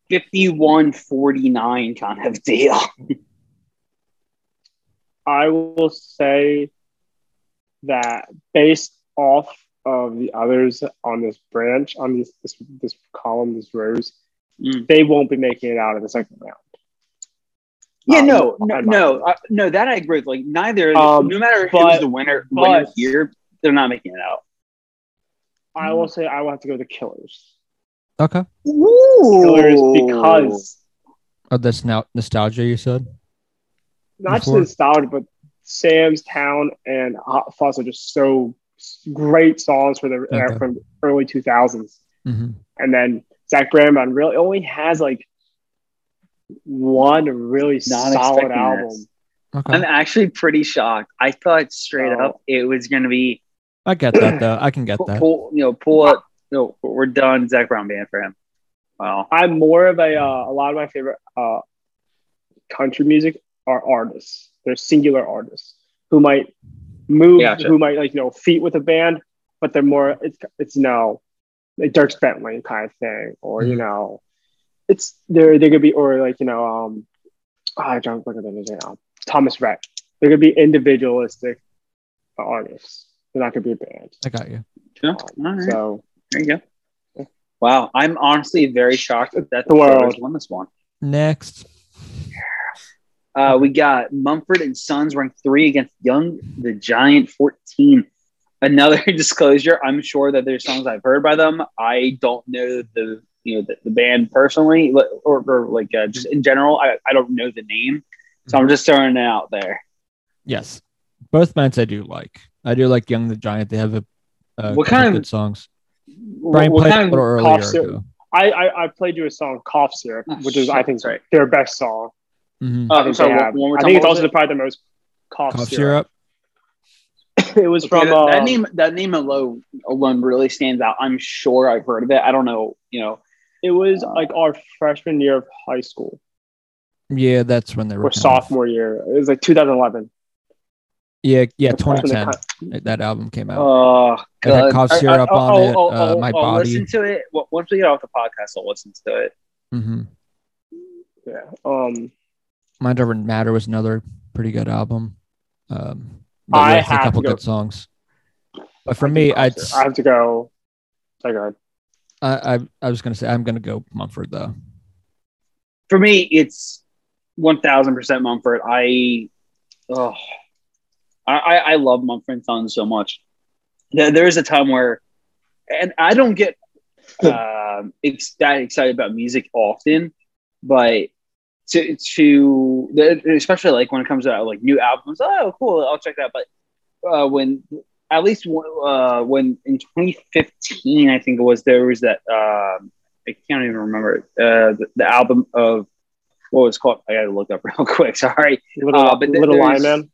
51-49 kind of deal. I will say that based off of the others on this branch, on this this, this column, this rows, Mm. they won't be making it out of the second round. Yeah, Um, no, no, no, uh, no. That I agree with. Like neither, Um, no matter who's but- the winner, winner but- here, they're not making it out. I will say I will have to go to the Killers. Okay. Killers because of that's now nostalgia. You said. not just Before? nostalgia, but Sam's Town and Hot Fuss are just so great songs for the uh, Okay. from early two thousands. hmm And then Zac Brown band really only has like one really Not solid album. Okay. I'm actually pretty shocked. I thought straight Oh. up it was gonna be I get that though. I can get pull, that. pull you know, pull up. No, we're done. Zac Brown band for him. Wow. I'm more of a uh, a lot of my favorite uh, country music are artists. They're singular artists who might move, Gotcha. who might like you know feat with a band, but they're more it's it's no like Dierks Bentley kind of thing, or you Mhm. know, it's they're they could be or like you know um oh, I don't look at them now. Thomas Rhett. They're gonna be individualistic artists. They're not gonna be a band. I got you. Sure. Um, All right. So there you go. Wow, I'm honestly very shocked that the The world. Won this one. Next. Uh, we got Mumford and Sons ranked three against Young the Giant 14. Another disclosure: I'm sure that there's songs I've heard by them. I don't know the you know the, the band personally, or, or like uh, just in general. I, I don't know the name, so I'm just throwing it out there. Yes. Both bands I do like. I do like Young the Giant. They have a, a What kind of- good songs. Brian what played kind of earlier cough syrup- I, I I played you a song, Cough Syrup, Oh, which is I think right. their best song. Mhm. Uh, I I'm think sorry, they one, have. one I think it's also was the, probably the most cough, Cough syrup. syrup. it was it? from Okay, that, that uh, name that name alone alone really stands out. I'm sure I've heard of it. I don't know. You know, It was Uh, like our freshman year of high school Yeah, that's when they were or kind of- sophomore year. It was like 2011. Yeah, yeah, That's when they 2010. kind- That album came out. Oh, It had God. cough I- syrup I- on I'll- it, I'll- uh, I'll- My I'll Body. listen to it. Once we get off the podcast, I'll listen to it. Mm hmm Yeah. Um, Mind Over Matter was another pretty good album. Um, I with a couple good songs. But for me, I'd, I have to go. Go ahead. I, I, I was gonna say I'm gonna go Mumford though. For me, it's one thousand percent Mumford. I, oh, I, I love Mumford and Sons so much. There, there is a time where, and I don't get um, ex- that excited about music often, but to to especially like when it comes to like new albums, oh cool, I'll check that. But uh, when at least uh, when in 2015, I think it was there was that um, I can't even remember uh, the, the album of what was called. I gotta look up real quick. Sorry, Little, Uh, but th- little Lion Man.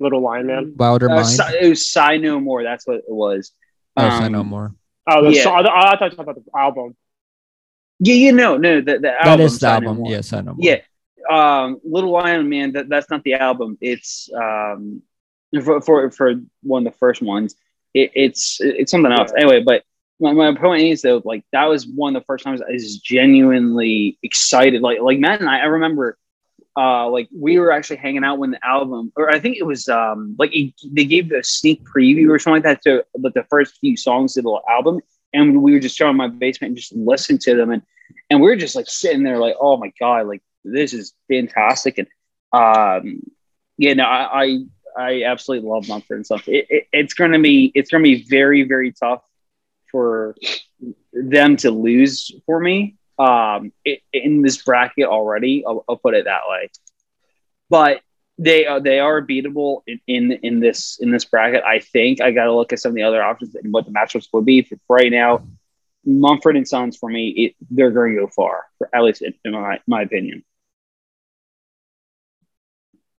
Little Lion Man. Wilder uh, Mind. Si- it was Sigh No More. That's what it was. oh, I Um, know more. Oh, the Yeah. song, I, I thought you were about the album. Yeah, you know, no, the, the album. That is the Sigh album. More. Yes, I know more. Yeah. Um, Little Lion Man, that, that's not the album. It's um for, for for one of the first ones. It, it's it's something else. Yeah. Anyway, but my, my point is though, like that was one of the first times I was genuinely excited. Like like Matt and I, I remember uh like we were actually hanging out when the album or I think it was um like it, they gave the sneak preview or something like that to like the first few songs of the album. And we were just showing my basement and just listening to them. And and we were just like sitting there like oh my god like this is fantastic. And um yeah no i i, I absolutely love mumford and stuff it, it, it's gonna be it's gonna be very very tough for them to lose for me um in this bracket already I'll, I'll put it that way but they are they are beatable in, in in this in this bracket. I think I got to look at some of the other options and what the matchups would be. For right now, Mumford and Sons for me, it, they're going to go far, for, at least in, in my my opinion.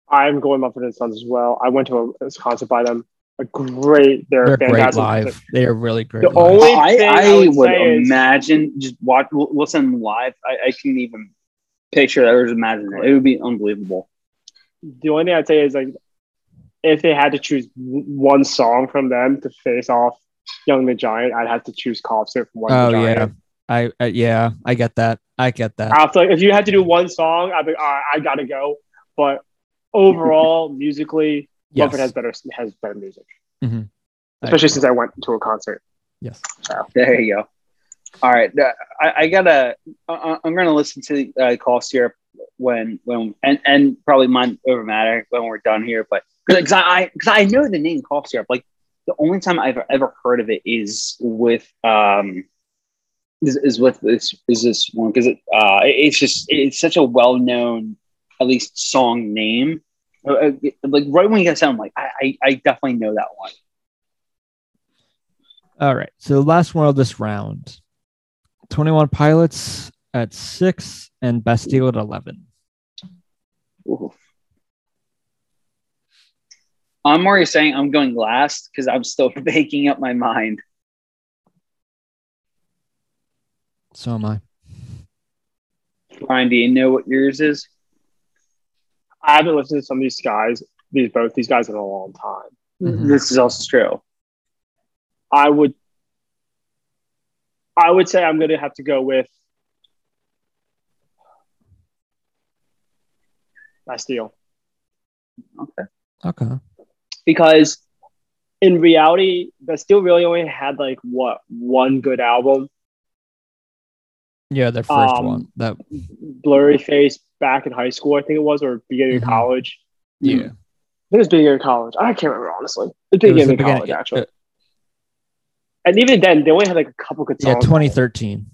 I'm going Mumford and Sons as well. I went to a, concert by them. A great, they're, They're great live. They are really great. The live. only- I, thing I, I would would say is- imagine just watch listen live. I, I can even picture that or just imagine it. It would be unbelievable. The only thing I'd say is like, if they had to choose w- one song from them to face off Young the Giant, I'd have to choose Cough Syrup from Young Oh yeah, I, I yeah, I get that. I get that. After like, if you had to do one song, I'd be all right, I gotta go. But overall, musically, yes. Mumford has better has better music, Mhm. Especially since I went to a concert. yes. There you go. All right, I, I gotta. I, I'm gonna listen to uh, Call Syrup when when and and probably Mind Over Matter when we're done here. But because I because I know the name Call Syrup. Like the only time I've ever heard of it is with um is, is with this is this one because it uh it- it's just it's such a well known at least song name. Uh, uh, Like right when you guys sound like I, I I definitely know that one. All right. So the last one of this round, Twenty One Pilots at six and Bastille at eleven. Oof. I'm already saying I'm going last because I'm still making up my mind. So am I. Ryan, do you know what yours is? I haven't listened to some of these guys, these both these guys in a long time. Mhm. This is also true. I would, I would say I'm gonna have to go with. Bastille. Okay. Okay. Because in reality, Bastille really only had like what one good album, Yeah, their first Um, one. That Blurryface back in high school, I think it was, or beginning Mhm. of college. yeah. I think it was beginning of college. I can't remember honestly. It was It was beginning the of beginning- college actually. uh, and even then, they only had like a couple good songs. yeah, 2013.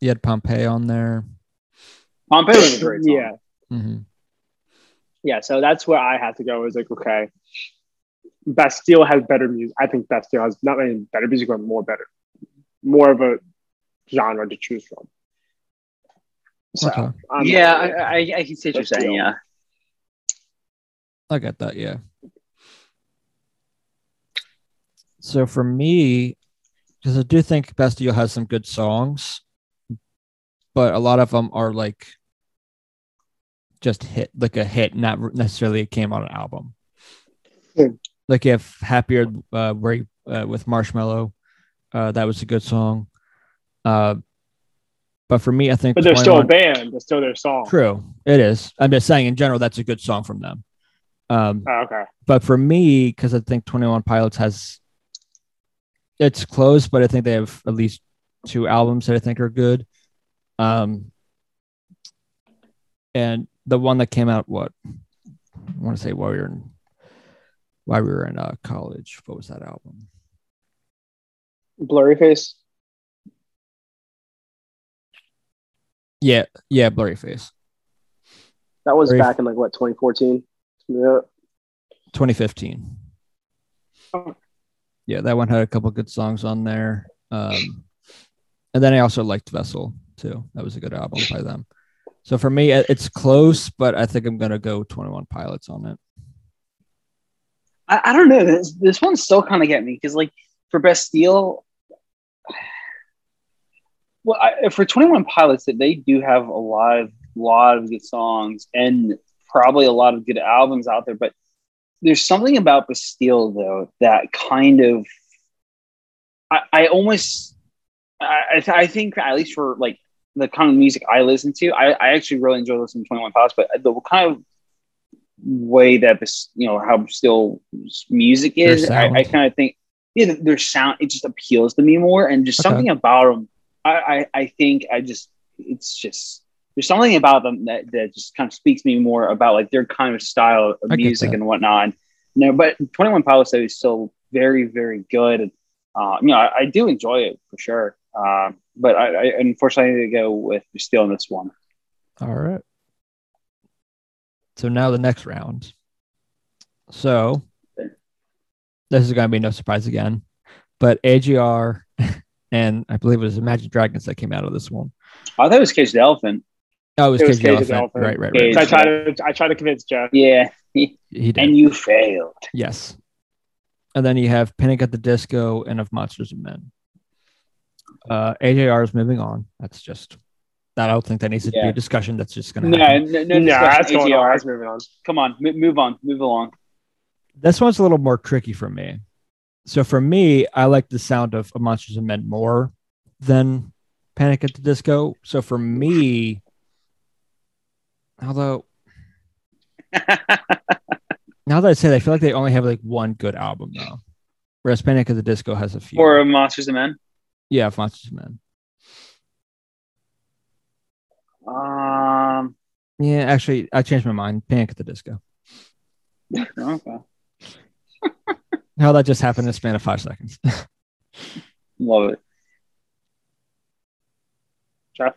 You had Pompeii on there. Pompeii was a great song. Yeah, hmm yeah. So that's where I had to go. Is like okay, Bastille has better music. I think Bastille has not only better music, but more better, more of a genre to choose from. So, Okay. I'm- yeah, I, I, I can see what you're Bastille. saying. Yeah. I get that. Yeah. So for me, because I do think Bastille has some good songs, but a lot of them are like just hit, like a hit, not necessarily it came on an album. Hmm. Like if Happier uh, where uh, with Marshmello, uh, that was a good song. Uh, but for me, I think but they're still a band. They're still their song. True, it is. I'm just saying in general, that's a good song from them. Um, Oh, okay. but for me, because I think Twenty One Pilots has it's close, but I think they have at least two albums that I think are good. Um, and the one that came out, what I want to say, while we were in while we were in uh, college, what was that album? Blurryface. Yeah, yeah, Blurryface, That was Blurry- back in like what 2014. Yeah. 2015. Oh. Yeah, that one had a couple good songs on there. Um, and then I also liked Vessel too. That was a good album by them. So for me, it's close, but I think I'm gonna go 21 Pilots on it. I, I don't know. This this one's still kind of get me because like for Bastille, well, I, for Twenty One Pilots, that they do have a lot of lot of good songs and probably a lot of good albums out there. But there's something about Bastille though that kind of I, I almost I, I th- I think at least for like the kind of music I listen to, I, I actually really enjoy listening to Twenty One Pilots, but the kind of way that this, you know, how still music is, I. I kind of think, yeah, their sound, it just appeals to me more. And just Okay. something about them, I, I, I think I just, it's just, there's something about them that, that just kind of speaks to me more about like their kind of style of I music and whatnot. No, but 21 Pilots though is still very, very good. Uh, you know, I, I do enjoy it for sure. Uh, but I, I unfortunately I need to go with still in this one. All right. So now the next round. So this is gonna be no surprise again, but AJR and I believe it was Imagine Dragons that came out of this one. I thought it was Cage the Elephant. Oh, it was It was Cage the Cage the Elephant. Elephant. Right, right, right. So I tried to I tried to convince Jeff. Yeah, He did. and you failed. Yes. And then you have Panic at the Disco and of Monsters and Men. Uh, AJR is moving on. That's just that. I don't think that needs to be a discussion. That's just going to No, happen. no, no, No, discussion, that's going on. That's moving on. Come on, m- move on, move along. This one's a little more tricky for me. So for me, I like the sound of, Monsters and Men more than Panic at the Disco. So for me, although now that I say that, I feel like they only have like one good album though, whereas Panic at the Disco has a few. or Monsters and Men. yeah, Monsters and Men. Um, Yeah, actually, I changed my mind. Panic at the Disco. okay. How that just happened in a span of five seconds. Love it. Jeff?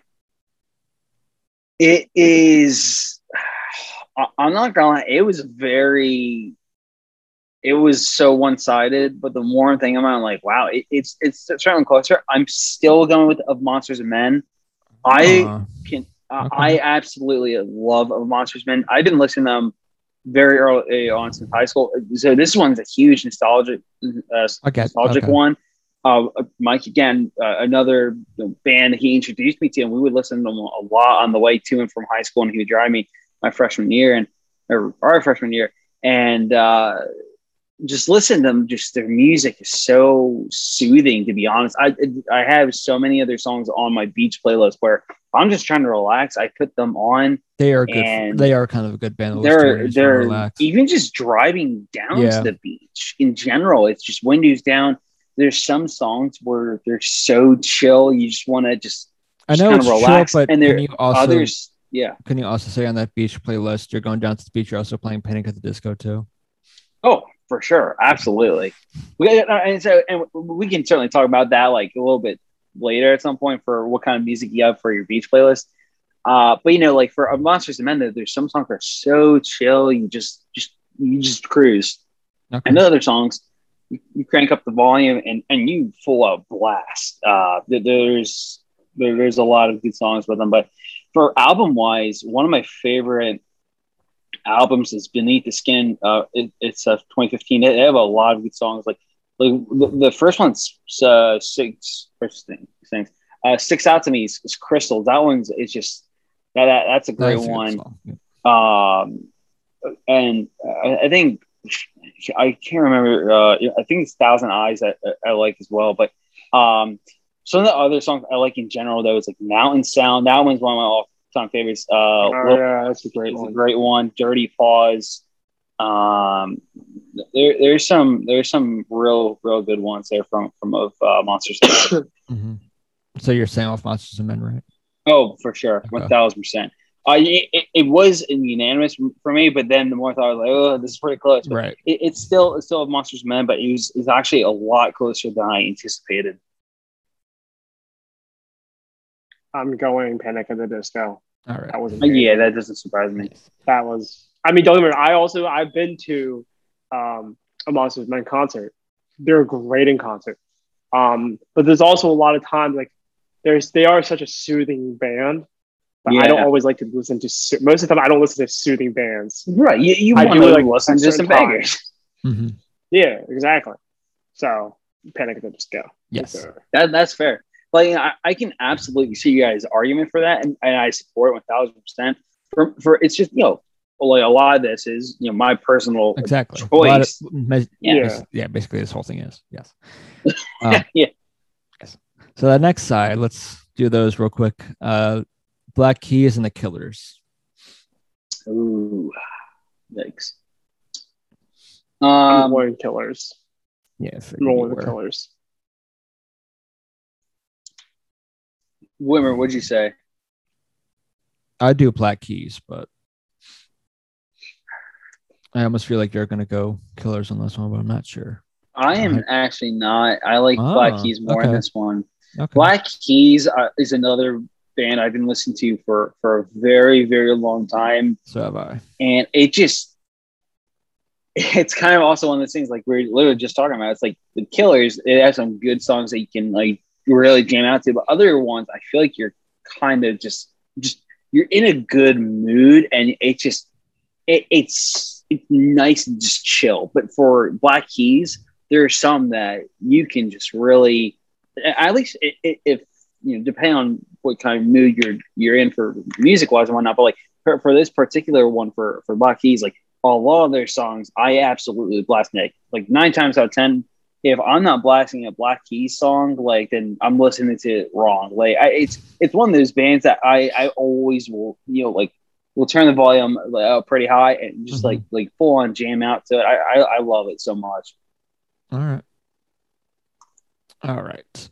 It is. I- I'm not gonna lie. It was very. It was so one sided, but the more I'm thinking about, it, I'm like, wow, it, it's it's certainly closer. I'm still going with of Monsters and Men. I Uh, can. Uh, Okay. I absolutely love of Monsters Men. I didn't listen to them very early on since high school, so this one's a huge nostalgic, uh, okay, nostalgic okay. one. Uh, Mike again, uh, another band he introduced me to, and we would listen to them a lot on the way to and from high school, and he would drive me my freshman year and or our freshman year, and uh, just listen to them. Just their music is so soothing. To be honest, I I have so many other songs on my beach playlist where I'm just trying to relax. I put them on. They are good. They are kind of a good band. to listen to when They're they're even just driving down Yeah. to the beach in general. It's just windows down. There's some songs where they're so chill. You just want to just I know it's chill, relax, but and there you also others. Yeah. can you also say on that beach playlist you're going down to the beach? You're also playing Panic at the Disco too. Oh, for sure, absolutely. We uh, and so and we can certainly talk about that like a little bit later at some point for what kind of music you have for your beach playlist. Uh, but you know, like for Monsters and Men, there's some songs that are so chill. You just just you just cruise. Okay. And the other songs, you, you crank up the volume and and you full out blast. Uh, there's there's a lot of good songs with them, but for album wise, one of my favorite albums is Beneath the Skin. Uh, it, it's a 2015. They have a lot of good songs. Like like the, the first one's uh, six first thing things. Uh, sticks out to me is, is Crystals. That one's it's just that, that that's a great That's one. Yeah. um, and I, I think I can't remember. Uh, I think it's Thousand Eyes I, I like as well. But um, some of the other songs I like in general, though, is like Mountain Sound. That one's one of my all-time favorites. Uh, Oh, Little- yeah, that's a great it's a one. great one. Dirty Paws. Um, there, there's some there's some real real good ones there from from of uh, Monsters. Mhm. So you're saying off Monsters and Men, right? Oh, for sure, one thousand percent. Uh, it, it, it was unanimous for me, but then the more I thought, I was like, oh, this is pretty close. But Right. it, it's still it's still Monsters Men, but it was it's actually a lot closer than I anticipated. I'm going Panic at the Disco. All right. That was Uh, yeah, that doesn't surprise me. that was. I mean, don't get me wrong. I also I've been to um, a Monsters Men concert. They're great in concert. Um, but there's also a lot of times like there's they are such a soothing band. But I don't always like to listen to so- most of the time. I don't listen to soothing bands. Right, you, you I want do to like listen to some certain times. bangers. Mhm. Yeah, exactly. So Panic at the Disco. Yes. That that's fair. Like I, I can absolutely see you guys' argument for that, and, and I support it one thousand percent. For for it's just you know like a lot of this is you know my personal Exactly. A lot of- choice. Yeah. bas- yeah. Basically, this whole thing is yes. Um, Yeah. Yes. So the next side, let's do those real quick. Uh, Black Keys and the Killers. Ooh, yikes. I'm Um, going Killers. Yeah. I figured I'm you going with were. Killers. Whitmer, what'd you say? I do Black Keys, but I almost feel like you're gonna go Killers on this one, but I'm not sure. I am Okay. actually not. I like Ah, Black Keys more in this one. Okay. Black Keys uh, is another band I've been listening to for for a very very long time, So have I. and it just it's kind of also one of those things like we are literally just talking about. It's like the Killers. It has some good songs that you can like really jam out to, but other ones I feel like you're kind of just just you're in a good mood, and it just it, it's it's nice and just chill. But for Black Keys, there are some that you can just really, at least if you know, depending on what kind of mood you're you're in for music wise and whatnot. But like for, for this particular one for for Black Keys, like a lot of their songs, I absolutely blast Nick. Like nine times out of ten, if I'm not blasting a Black Keys song, like then I'm listening to it wrong. Like I, it's it's one of those bands that I I always will you know like will turn the volume like, up pretty high and just Mhm. like like full on jam out to it. I, I I love it so much. All right. All right.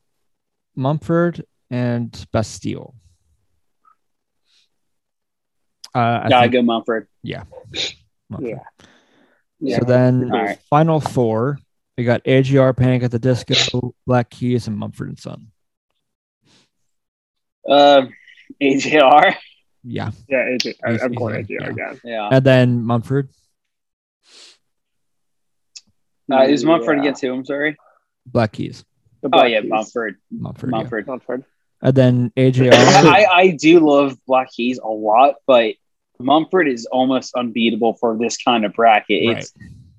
Mumford and Bastille. Uh, I Gotta think- go Mumford. Mumford. Yeah. Yeah. So then, right. final four, we got AJR, Panic at the Disco, Black Keys, and Mumford and Son. Uh, AJR. Yeah, Yeah, AJ. I, I'm going Easy, AJ yeah. again. Yeah. and then Mumford, Uh, is Mumford Yeah. again too? I'm sorry. Black Keys, The Oh yeah, Keys. Mumford. Mumford, yeah. Mumford. Mumford. and then AJR. I, I do love Black Keys a lot, but Mumford is almost unbeatable for this kind of bracket. It's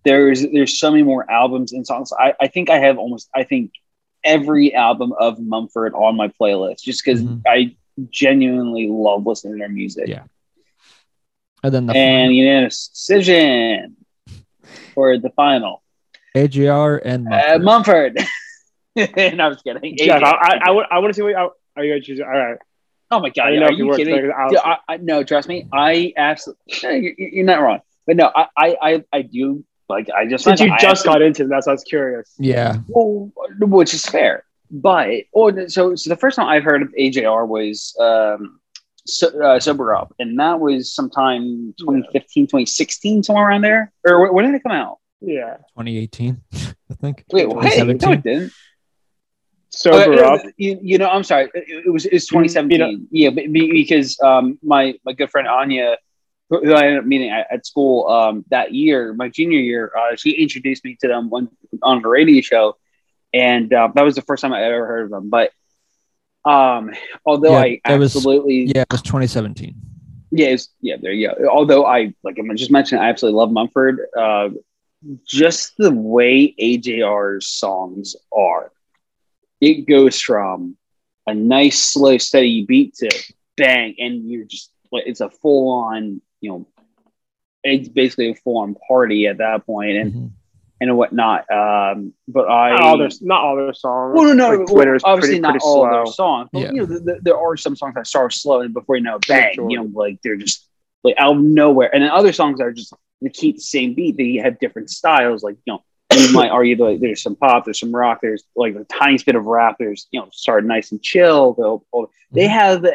there's there's so many more albums and songs. I, I think I have almost I think every album of Mumford on my playlist just because Mhm. I genuinely love listening to their music. Yeah. and then the and you unanimous decision for the final. AJR and Uh, Mumford. Mumford. no, I was kidding. Jeff, AJ. I, I, I, want, I want to see what I, are you gonna choose? All right. oh my god! I didn't Are know you you kidding? because I was- Yeah, I, I, no, trust me. I absolutely. You're, you're not wrong. But no, I, I, I, I do like. I just Since you I just got into them, that's why I was curious. Yeah. Well, which is fair. But or so so the first time I've heard of AJR was um so, uh, sober up, and that was sometime 2015, 2016, somewhere around there. Or when- when did it come out? Yeah. 2018, I think. Wait, wait, no, it didn't. Sober Uh, up. You, you know, I'm sorry. It, it was it's 2017. You know- yeah, because um my my good friend Anya, who I ended up meeting at, at school um that year, my junior year, uh, she introduced me to them one on a radio show, and uh, that was the first time I ever heard of them. But um, although Yeah, I that was- absolutely Yeah, it was 2017. yeah, it's, yeah, there you go. Although I like I just mentioned, I absolutely love Mumford. Uh, just the way AJR's songs are, it goes from a nice, slow, steady beat to bang, and you're just it's a full on, you know, it's basically a full on party at that point, and Mhm. and whatnot. Um, but I Not all their, not all their songs. well, no, no, Like, well, obviously pretty, not pretty all slow. their songs, but Yeah. you know, th th- there are some songs that start slow, and before you know, it, bang, Sure. you know, like they're just like out of nowhere. And then other songs are just they keep the same beat. They have different styles. Like you know, you might argue that like, there's some pop, there's some rock, there's like a tiny bit of rap. There's you know, start nice and chill. They'll, they Mm-hmm. have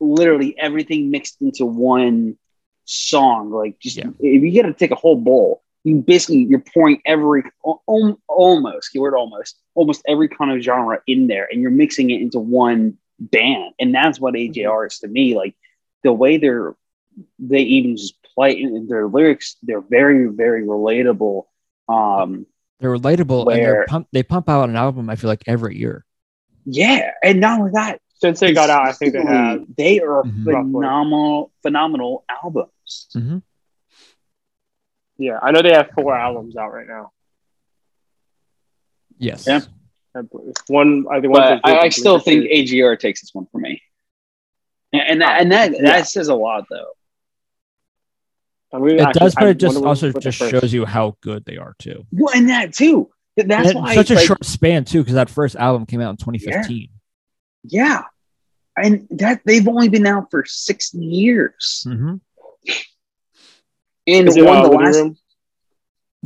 literally everything mixed into one song. Like just Yeah. if you got to take a whole bowl, you basically you're pouring every al- al- almost keyword almost almost every kind of genre in there, and you're mixing it into one band, and that's what AJR is to me. Like the way they're they even just play in their lyrics, they're very very relatable. Um, They're relatable and they're pump, they pump out an album, I feel like, every year. yeah, and not only that, Since they got out, I think they have. they are Mhm. phenomenal phenomenal albums. Hmm Yeah, I know they have four albums out right now. Yes. Yeah. One, I think. one but I, I still think two. AJR takes this one for me. And, and that and that, Yeah. that says a lot though. I mean, It actually, does, but I it just also just shows you how good they are too. Well, and that too. That's And why such a like, short span too, because that first album came out in 2015. Yeah, and that they've only been out for six years, Mm-hmm. And Is it one uh, of the living last room?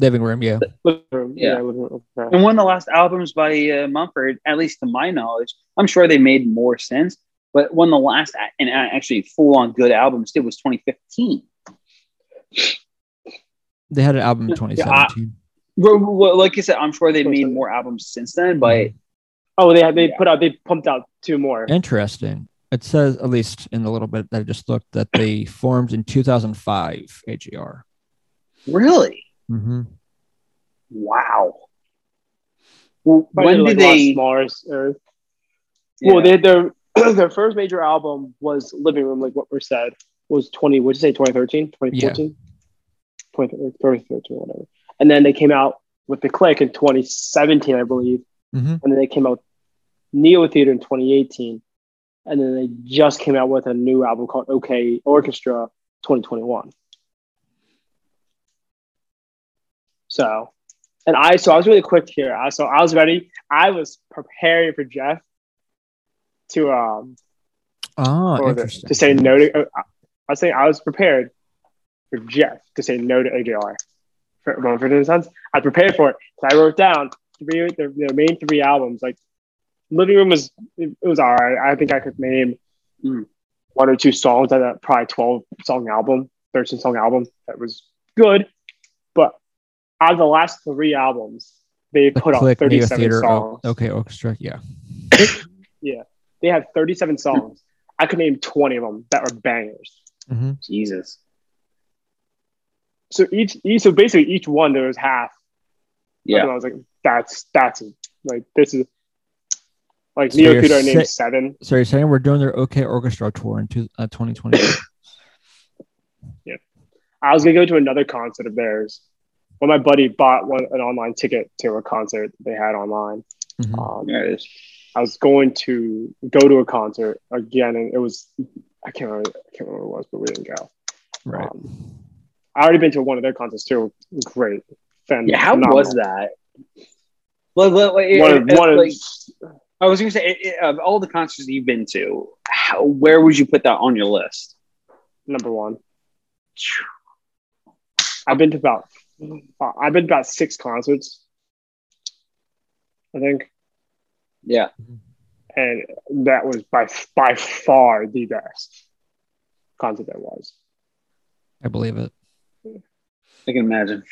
Living room, yeah. Living room. Yeah. Yeah, living room. Okay. and one of the last albums by uh, Mumford, at least to my knowledge. I'm sure they made more sense, but one of the last and actually full on good albums did was 2015. They had an album in Yeah, I- 2017. Well, well, like I said, I'm sure they made more albums since then, but Oh, they had they Yeah. put out they pumped out two more. Interesting. It says, at least in the little bit that I just looked, that they formed in 2005, AJR. really, Mm-hmm. wow. Well, when did a lot they? Smaller, or, yeah. Well, they their their first major album was Living Room, like what we said was twenty. What'd you say? 2013, 2014, 2013, whatever. And then they came out with the Click in 2017, I believe. Mm-hmm. and then they came out with Neotheater in 2018, and then they just came out with a new album called OK Orchestra 2021. So, and I so I was really quick here. I so I was ready. I was preparing for Jeff to um Oh, interesting. to say no to. Uh, I was saying I was prepared for Jeff to say no to AJR. For Mumford and Sons, I prepared for it. So I wrote down three the, the main three albums. Like Living Room was it, it was all right. I think I could name Mm. one or two songs on that probably twelve song album, thirteen song album that was good. But out of the last three albums, they The put out Click, Neo thirty seven Theater, songs. oh, okay, orchestra, yeah. Yeah. They had thirty seven songs. I could name twenty of them that were bangers. Mm-hmm. Jesus. so each, each so basically each one there was half. Yeah. And I was like, that's that's like this is like So Neo you're named si- seven. So you're saying we're doing their OK Orchestra tour in two, uh, 2020? I was gonna go to another concert of theirs. Well, my buddy bought one an online ticket to a concert they had online. Mhm. Um, There it is. I was going to go to a concert again, and it was I can't remember I can't remember what it was, but we didn't go. Right. Um, I already been to one of their concerts too. Great, fan. Yeah, how phenomenal. was that? Well, well, well, One, it- of- one of- like, I was going to say, it- it- of all the concerts you've been to, how, where would you put that on your list? number one. I've been to about uh, I've been to about six concerts. I think, Yeah, and that was by by far the best concert there was. I believe it. I can imagine.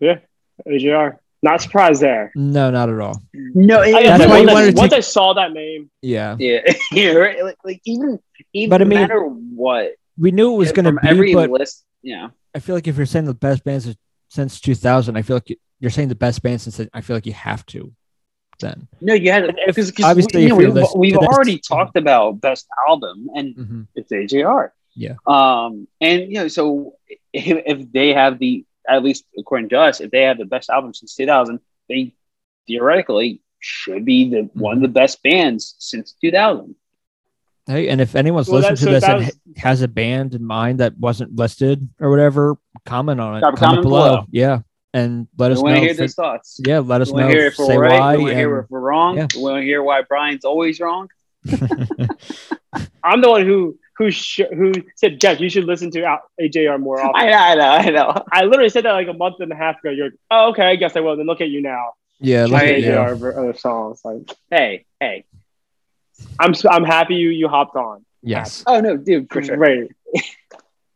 Yeah, AJR. Not surprised there. No, not at all. No, I, That's once why you I- wanted to once take- I saw that name, Yeah, yeah, yeah, right? Like, like even even But I no mean- matter what, we knew it was going to from be, every but list. Yeah, I feel like if you're saying the best bands since 2000, I feel like you're saying the best band since I feel like you have to. Then no, you had And because obviously you know, we've, listening we've this- already talked about best album, and Mhm. it's AJR. Yeah. Um, and you know, so if, if they have the at least according to us, if they have the best album since 2000, they theoretically should be the mm-hmm. one of the best bands since 2000. hey, and if anyone's Well, listening to so this and was- has a band in mind that wasn't listed or whatever, comment on it. Comment comment below. below. Yeah, and let We us want know. to hear if those thoughts. yeah, let us We know. hear if say we're why. right. We want to hear if we're wrong. yeah. We want to hear why Brian's always wrong. I'm the one who who sh- who said, Jeff, you should listen to Al- AJR more often. I know, I know, I know. I literally said that like a month and a half ago. You're, oh, okay, I guess I will. Then look at you now. yeah, look I- at. AJR ver- other songs. Like, Hey, hey. I'm s- I'm happy you you hopped on. Yes. Oh no, dude, for sure. Great.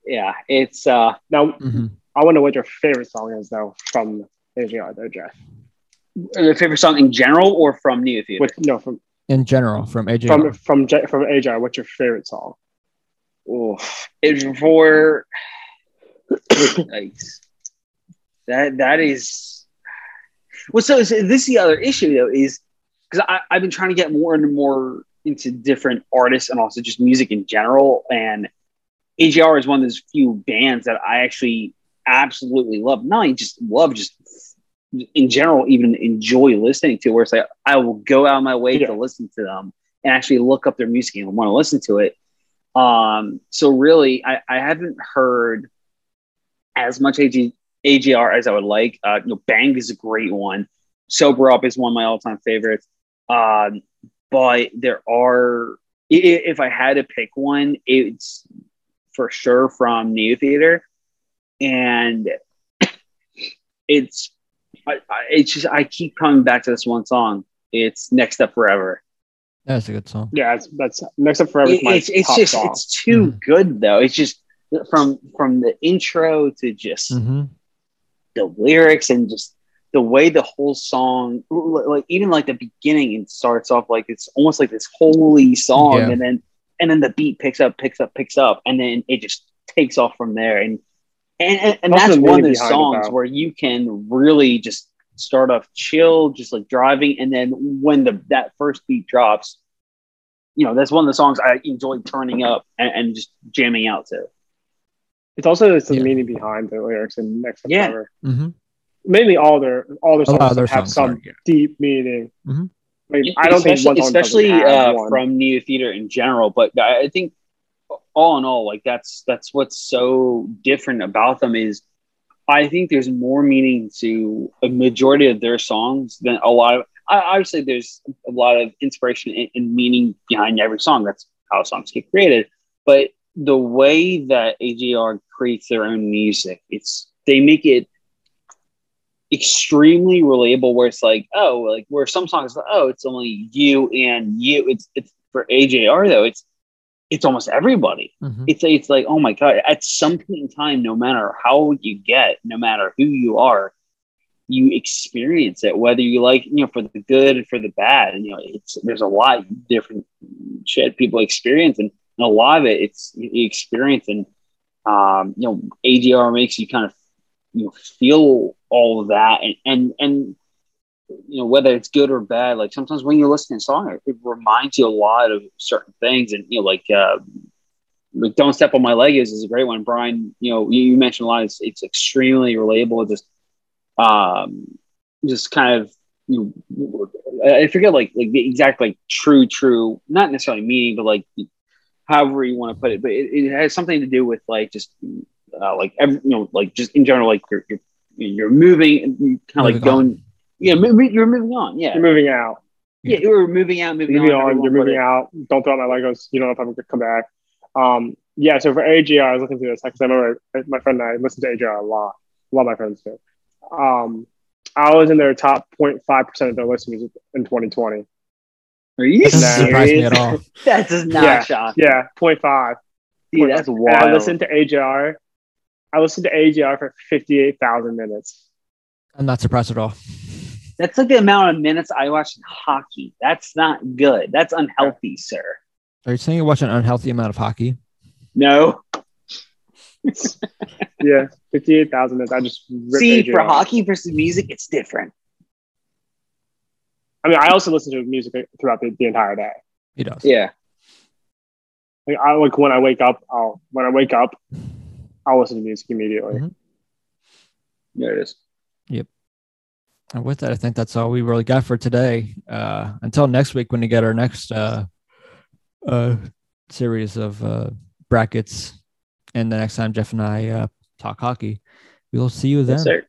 Yeah, it's uh Now Mhm. I want to know what your favorite song is though from AJR though, Jeff. your favorite song in general or from Neotheater. What no from In general, from AJ. from from from AJR. What's your favorite song? Oof. It's for Yikes. that that is well so, so this is the other issue though is because I've been trying to get more and more into different artists and also just music in general and AJR is one of those few bands that I actually absolutely love not only just love just in general even enjoy listening to where it's like I will go out of my way Yeah. to listen to them and actually look up their music and want to listen to it um, so really, I, I haven't heard as much AJ, AJR as I would like. Uh, you know, Bang is a great one. Sober Up is one of my all-time favorites. Um, but there are, if I had to pick one, it's for sure from Neotheater, and it's, I, I, it's just I keep coming back to this one song. It's Next Up Forever. That's a good song. Yeah, that's, that's next up forever. is It- my it's it's just song. it's too Mhm. good though. It's just from from the intro to just hmm the lyrics and just the way the whole song like even like the beginning it starts off like it's almost like this holy song Yeah. and then and then the beat picks up picks up picks up and then it just takes off from there and and and, and that's one of meaning those songs though. where you can really just start off chill just like driving and then when the that first beat drops you know that's one of the songs i enjoy turning up and, and just jamming out to It's also it's the Yeah. meaning behind the lyrics and next up Yeah. forever. hmm Mainly all their all their A lot of songs their have songs some are, yeah. deep meaning. Mhm. I, mean, I don't think especially, one especially uh, one. from Neotheater in general. But I I think all in all, like that's that's what's so different about them is I think there's more meaning to a majority of their songs than a lot of. I, obviously, there's a lot of inspiration and, and meaning behind every song. That's how songs get created. But the way that AJR creates their own music, it's they make it extremely relatable where it's like oh like where some songs oh it's only you and you it's it's for AJR though it's it's almost everybody. Hmm it's it's like oh my god at some point in time no matter how you get no matter who you are you experience it whether you like you know for the good and for the bad And you know it's there's a lot of different shit people experience and, and a lot of it it's you experience and um you know AJR makes you kind of you know feel all of that and and and you know whether it's good or bad like sometimes when you're listening to a song it, reminds you a lot of certain things. And you know like uh like don't step on my leg is, is a great one. Brian you know you, you mentioned a lot. It's, it's extremely relatable. Just um just kind of you know, i forget like like the exact like true true not necessarily meaning but like however you want to put it but it, it has something to do with like just uh, like every, you know like just in general like your, your you're you're moving, and kind of like going. Yeah, moving, you're moving on. Yeah, You're moving out. yeah, you're moving out, moving, moving on. on. You're put moving it- out. Don't throw out my Legos. You don't know if I'm gonna come back. Um, yeah. So for AJR, I was looking through this because I remember my friend and I listened to AJR a lot. A lot of my friends do. Um, I was in their top 0.5 percent of their listeners in 2020. Are you That doesn't Nah. surprise me at all. that does not Yeah, shock. Yeah, 0.5. Dude, that's And wild. I listened to AJR. I listened to AJR for 58,000 minutes. I'm not surprised at all. That's like the amount of minutes I watch in hockey. That's not good. That's unhealthy, sir. Are you saying you watch an unhealthy amount of hockey? No. Yeah, 58,000 minutes. I just See, AJR. for hockey versus music, it's different. I mean, I also listen to music throughout the, the entire day. He does. Yeah. Like, I like when I wake up. I'll when I wake up, I'll listen to music immediately. Mhm. There it is. And with that, I think that's all we really got for today. Uh, until next week, when we get our next uh, uh, series of uh, brackets, and the next time Jeff and I uh, talk hockey, we'll see you then. Yes.